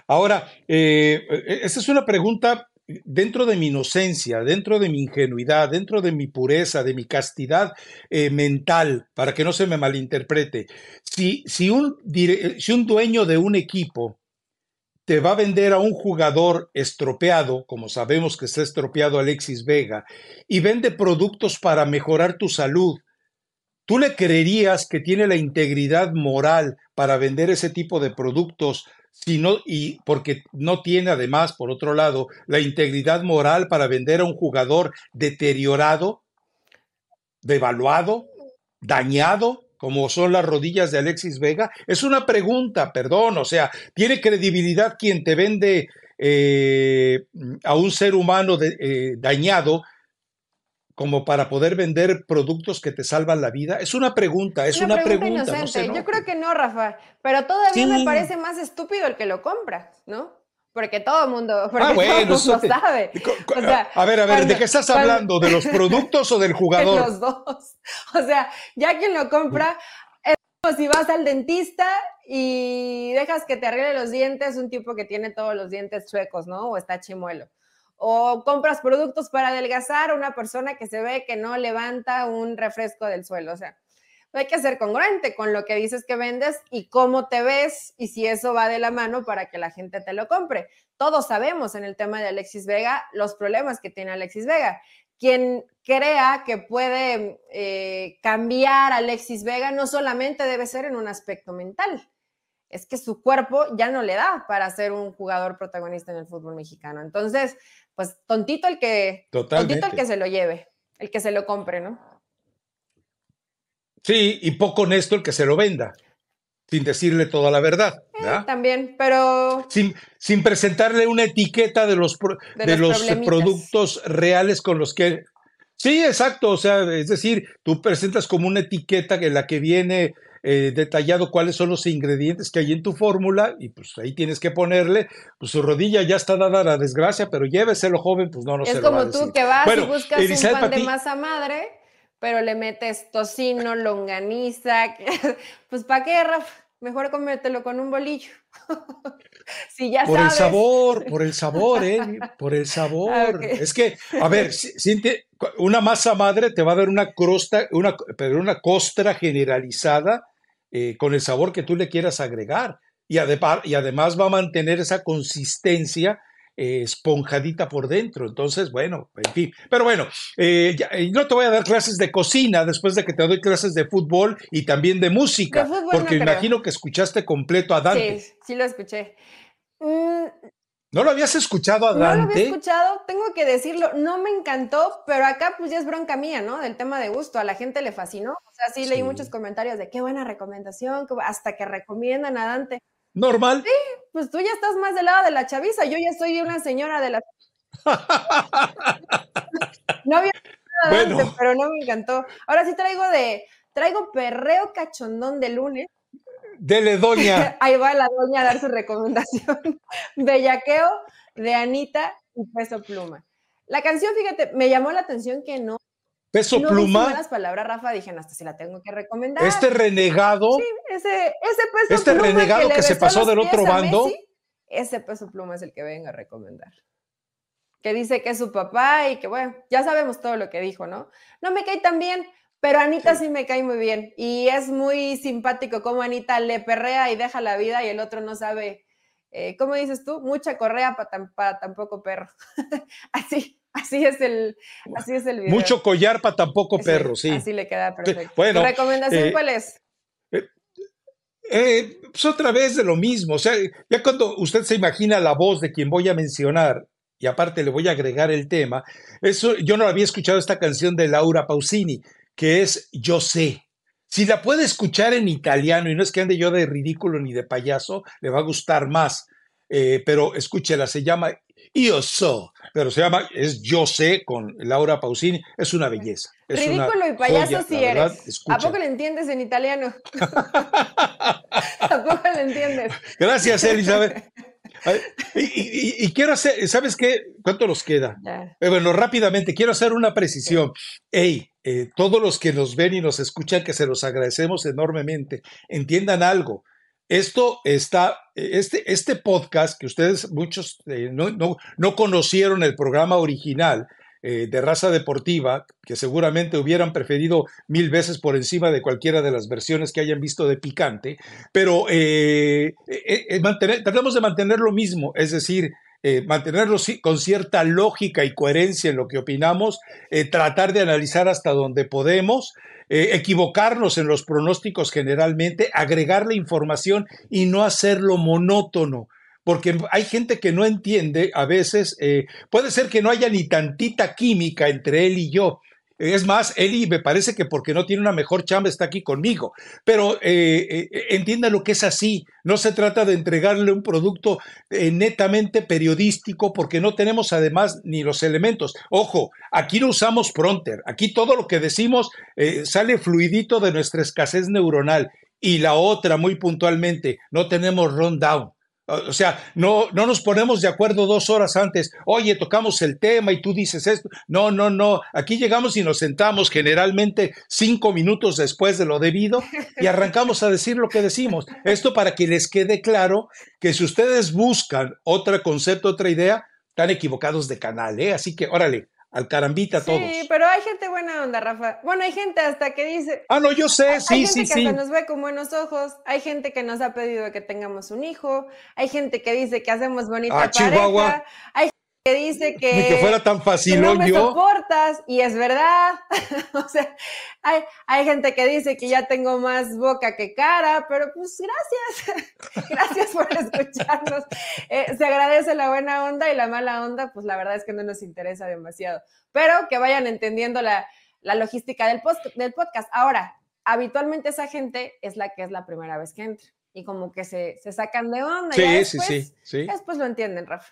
Ahora, eh, e, esa es una pregunta dentro de mi inocencia, dentro de mi ingenuidad, dentro de mi pureza, de mi castidad eh, mental, para que no se me malinterprete, si, si, un, si un dueño de un equipo te va a vender a un jugador estropeado, como sabemos que está estropeado Alexis Vega, y vende productos para mejorar tu salud, ¿tú le creerías que tiene la integridad moral para vender ese tipo de productos sino, y porque no tiene además, por otro lado, la integridad moral para vender a un jugador deteriorado, devaluado, dañado, como son las rodillas de Alexis Vega? Es una pregunta, perdón, o sea, ¿tiene credibilidad quien te vende eh, a un ser humano eh, dañado como para poder vender productos que te salvan la vida? Es una pregunta, es una, pregunta. inocente. Yo creo que no, Rafa, pero todavía me parece más estúpido el que lo compra, ¿no? Porque todo el mundo, porque ah, bueno, todo mundo sabe. a ver, a ver, ¿de qué estás hablando? ¿De los productos o del jugador? De los dos. O sea, ya quien lo compra, es como si vas al dentista y dejas que te arregle los dientes un tipo que tiene todos los dientes chuecos, ¿no? O está chimuelo o compras productos para adelgazar a una persona que se ve que no levanta un refresco del suelo. O sea, hay que ser congruente con lo que dices que vendes y cómo te ves y si eso va de la mano para que la gente te lo compre. Todos sabemos en el tema de Alexis Vega los problemas que tiene Alexis Vega. Quien crea que puede eh, cambiar a Alexis Vega no solamente debe ser en un aspecto mental, es que su cuerpo ya no le da para ser un jugador protagonista en el fútbol mexicano. Entonces, pues tontito el que, tontito el que se lo lleve, el que se lo compre, ¿no? Sí, y poco honesto el que se lo venda, sin decirle toda la verdad. Eh, también, pero... Sin, sin, presentarle una etiqueta de los, de, los, productos reales con los que... Sí, exacto, o sea, es decir, tú presentas como una etiqueta en la que viene eh, detallado cuáles son los ingredientes que hay en tu fórmula y pues ahí tienes que ponerle, pues su rodilla ya está dada a la desgracia, pero lléveselo joven, pues no, no es se lo va a decir. tú que vas y buscas un pan de masa madre, pero le metes tocino, longaniza, pues ¿para qué, Rafa? Mejor comértelo con un bolillo. si ya por el sabor, por el sabor, ¿eh? Por el sabor. Es que, a ver, siente, una masa madre te va a dar una crosta, una, pero una costra generalizada eh, con el sabor que tú le quieras agregar. Y, y además va a mantener esa consistencia eh, esponjadita por dentro. Entonces, bueno, en fin. Pero bueno, eh, no te voy a dar clases de cocina después de que te doy clases de fútbol y también de música, porque imagino que escuchaste completo a Dante. Sí, sí lo escuché. Mm, ¿No lo habías escuchado a Dante? No lo había escuchado, tengo que decirlo, no me encantó, pero acá pues ya es bronca mía, ¿no? Del tema de gusto, a la gente le fascinó. O sea, sí, leí muchos comentarios de qué buena recomendación, hasta que recomiendan a Dante. Normal. Sí, pues tú ya estás más del lado de la chaviza, yo ya soy una señora de la... no había nada Dante, pero no me encantó. Ahora sí traigo de, traigo perreo cachondón de lunes Dele, doña. Ahí va la doña a dar su recomendación. Bellaqueo de Anita y Peso Pluma. La canción, fíjate, me llamó la atención que no. Peso Pluma. las palabras, Rafa, dije, hasta si la tengo que recomendar. Este renegado. Sí, ese, ese Peso este Pluma. Este renegado que, se pasó del otro bando. ese Peso Pluma es el que vengo a recomendar. Que dice que es su papá y que, bueno, ya sabemos todo lo que dijo, ¿no? No me cae tan bien, pero Anita sí. me cae muy bien y es muy simpático como Anita le perrea y deja la vida y el otro no sabe, eh, ¿cómo dices tú? Mucha correa para tan, tan poco perro. así, así es el, así es el video. Mucho collar para tan poco perro, sí. Así le queda perfecto. Bueno, ¿Tu recomendación eh, cuál es? Eh, pues otra vez de lo mismo, o sea, ya cuando usted se imagina la voz de quien voy a mencionar, y aparte le voy a agregar el tema, eso yo no había escuchado esta canción de Laura Pausini, que es Yo sé. Si la puede escuchar en italiano y no es que ande yo de ridículo ni de payaso, le va a gustar más. Eh, pero escúchela, se llama Io so, pero se llama es Yo sé con Laura Pausini, es una belleza. ridículo y payaso si eres. ¿A poco le entiendes en italiano? ¿A poco le entiendes? Gracias, Elizabeth. Y, quiero hacer, ¿sabes qué? ¿Cuánto nos queda? Eh, bueno, rápidamente, quiero hacer una precisión. Hey, eh, todos los que nos ven y nos escuchan, que se los agradecemos enormemente, entiendan algo. Esto está, este, este podcast que ustedes muchos eh, no, no, no, conocieron el programa original de raza deportiva, que seguramente hubieran preferido mil veces por encima de cualquiera de las versiones que hayan visto de picante, pero tratamos de mantener lo mismo, es decir, eh, mantenerlo con cierta lógica y coherencia en lo que opinamos, eh, tratar de analizar hasta donde podemos, eh, equivocarnos en los pronósticos generalmente, agregar la información y no hacerlo monótono. Porque hay gente que no entiende, a veces, puede ser que no haya ni tantita química entre él y yo, es más, Eli me parece que porque no tiene una mejor chamba está aquí conmigo. Pero eh, eh, entienda lo que es así. No se trata de entregarle un producto eh, netamente periodístico porque no tenemos además ni los elementos. Ojo, aquí no usamos pronter. Aquí todo lo que decimos sale fluidito de nuestra escasez neuronal. Y la otra, muy puntualmente, no tenemos rundown. O sea, no, no nos ponemos de acuerdo dos horas antes. Oye, tocamos el tema y tú dices esto. No, no, no. Aquí llegamos y nos sentamos generalmente cinco minutos después de lo debido y arrancamos a decir lo que decimos. Esto para que les quede claro que si ustedes buscan otro concepto, otra idea, están equivocados de canal, ¿eh? Así que, órale, al carambita todos. Sí, pero hay gente buena onda, Rafa. Bueno, hay gente hasta que dice. Ah, no, yo sé, sí, hay sí, gente que Hasta nos ve con buenos ojos. Hay gente que nos ha pedido que tengamos un hijo. Hay gente que dice que hacemos bonita ah, pareja. Chihuahua. Hay que dice que, que fuera tan fácil no me soportas y es verdad. o sea, hay, hay, gente que dice que ya tengo más boca que cara, pero pues gracias. gracias por escucharnos. Eh, se agradece la buena onda y la mala onda, pues la verdad es que no nos interesa demasiado. Pero que vayan entendiendo la, la logística del, post, del podcast. Ahora, habitualmente esa gente es la que es la primera vez que entra y como que se, se sacan de onda. Sí, y después, sí, sí, sí. Después lo entienden, Rafa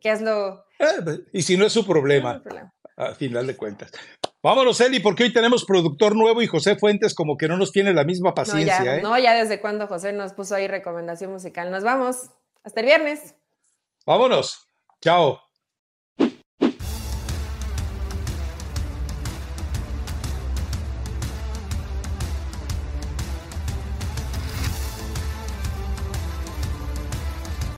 que es lo... Eh, y si no es su problema, a final de cuentas. Vámonos, Eli, porque hoy tenemos productor nuevo y José Fuentes como que no nos tiene la misma paciencia. No, ya, ¿eh? no, ya desde cuando José nos puso ahí recomendación musical. Nos vamos. Hasta el viernes. Vámonos. Chao.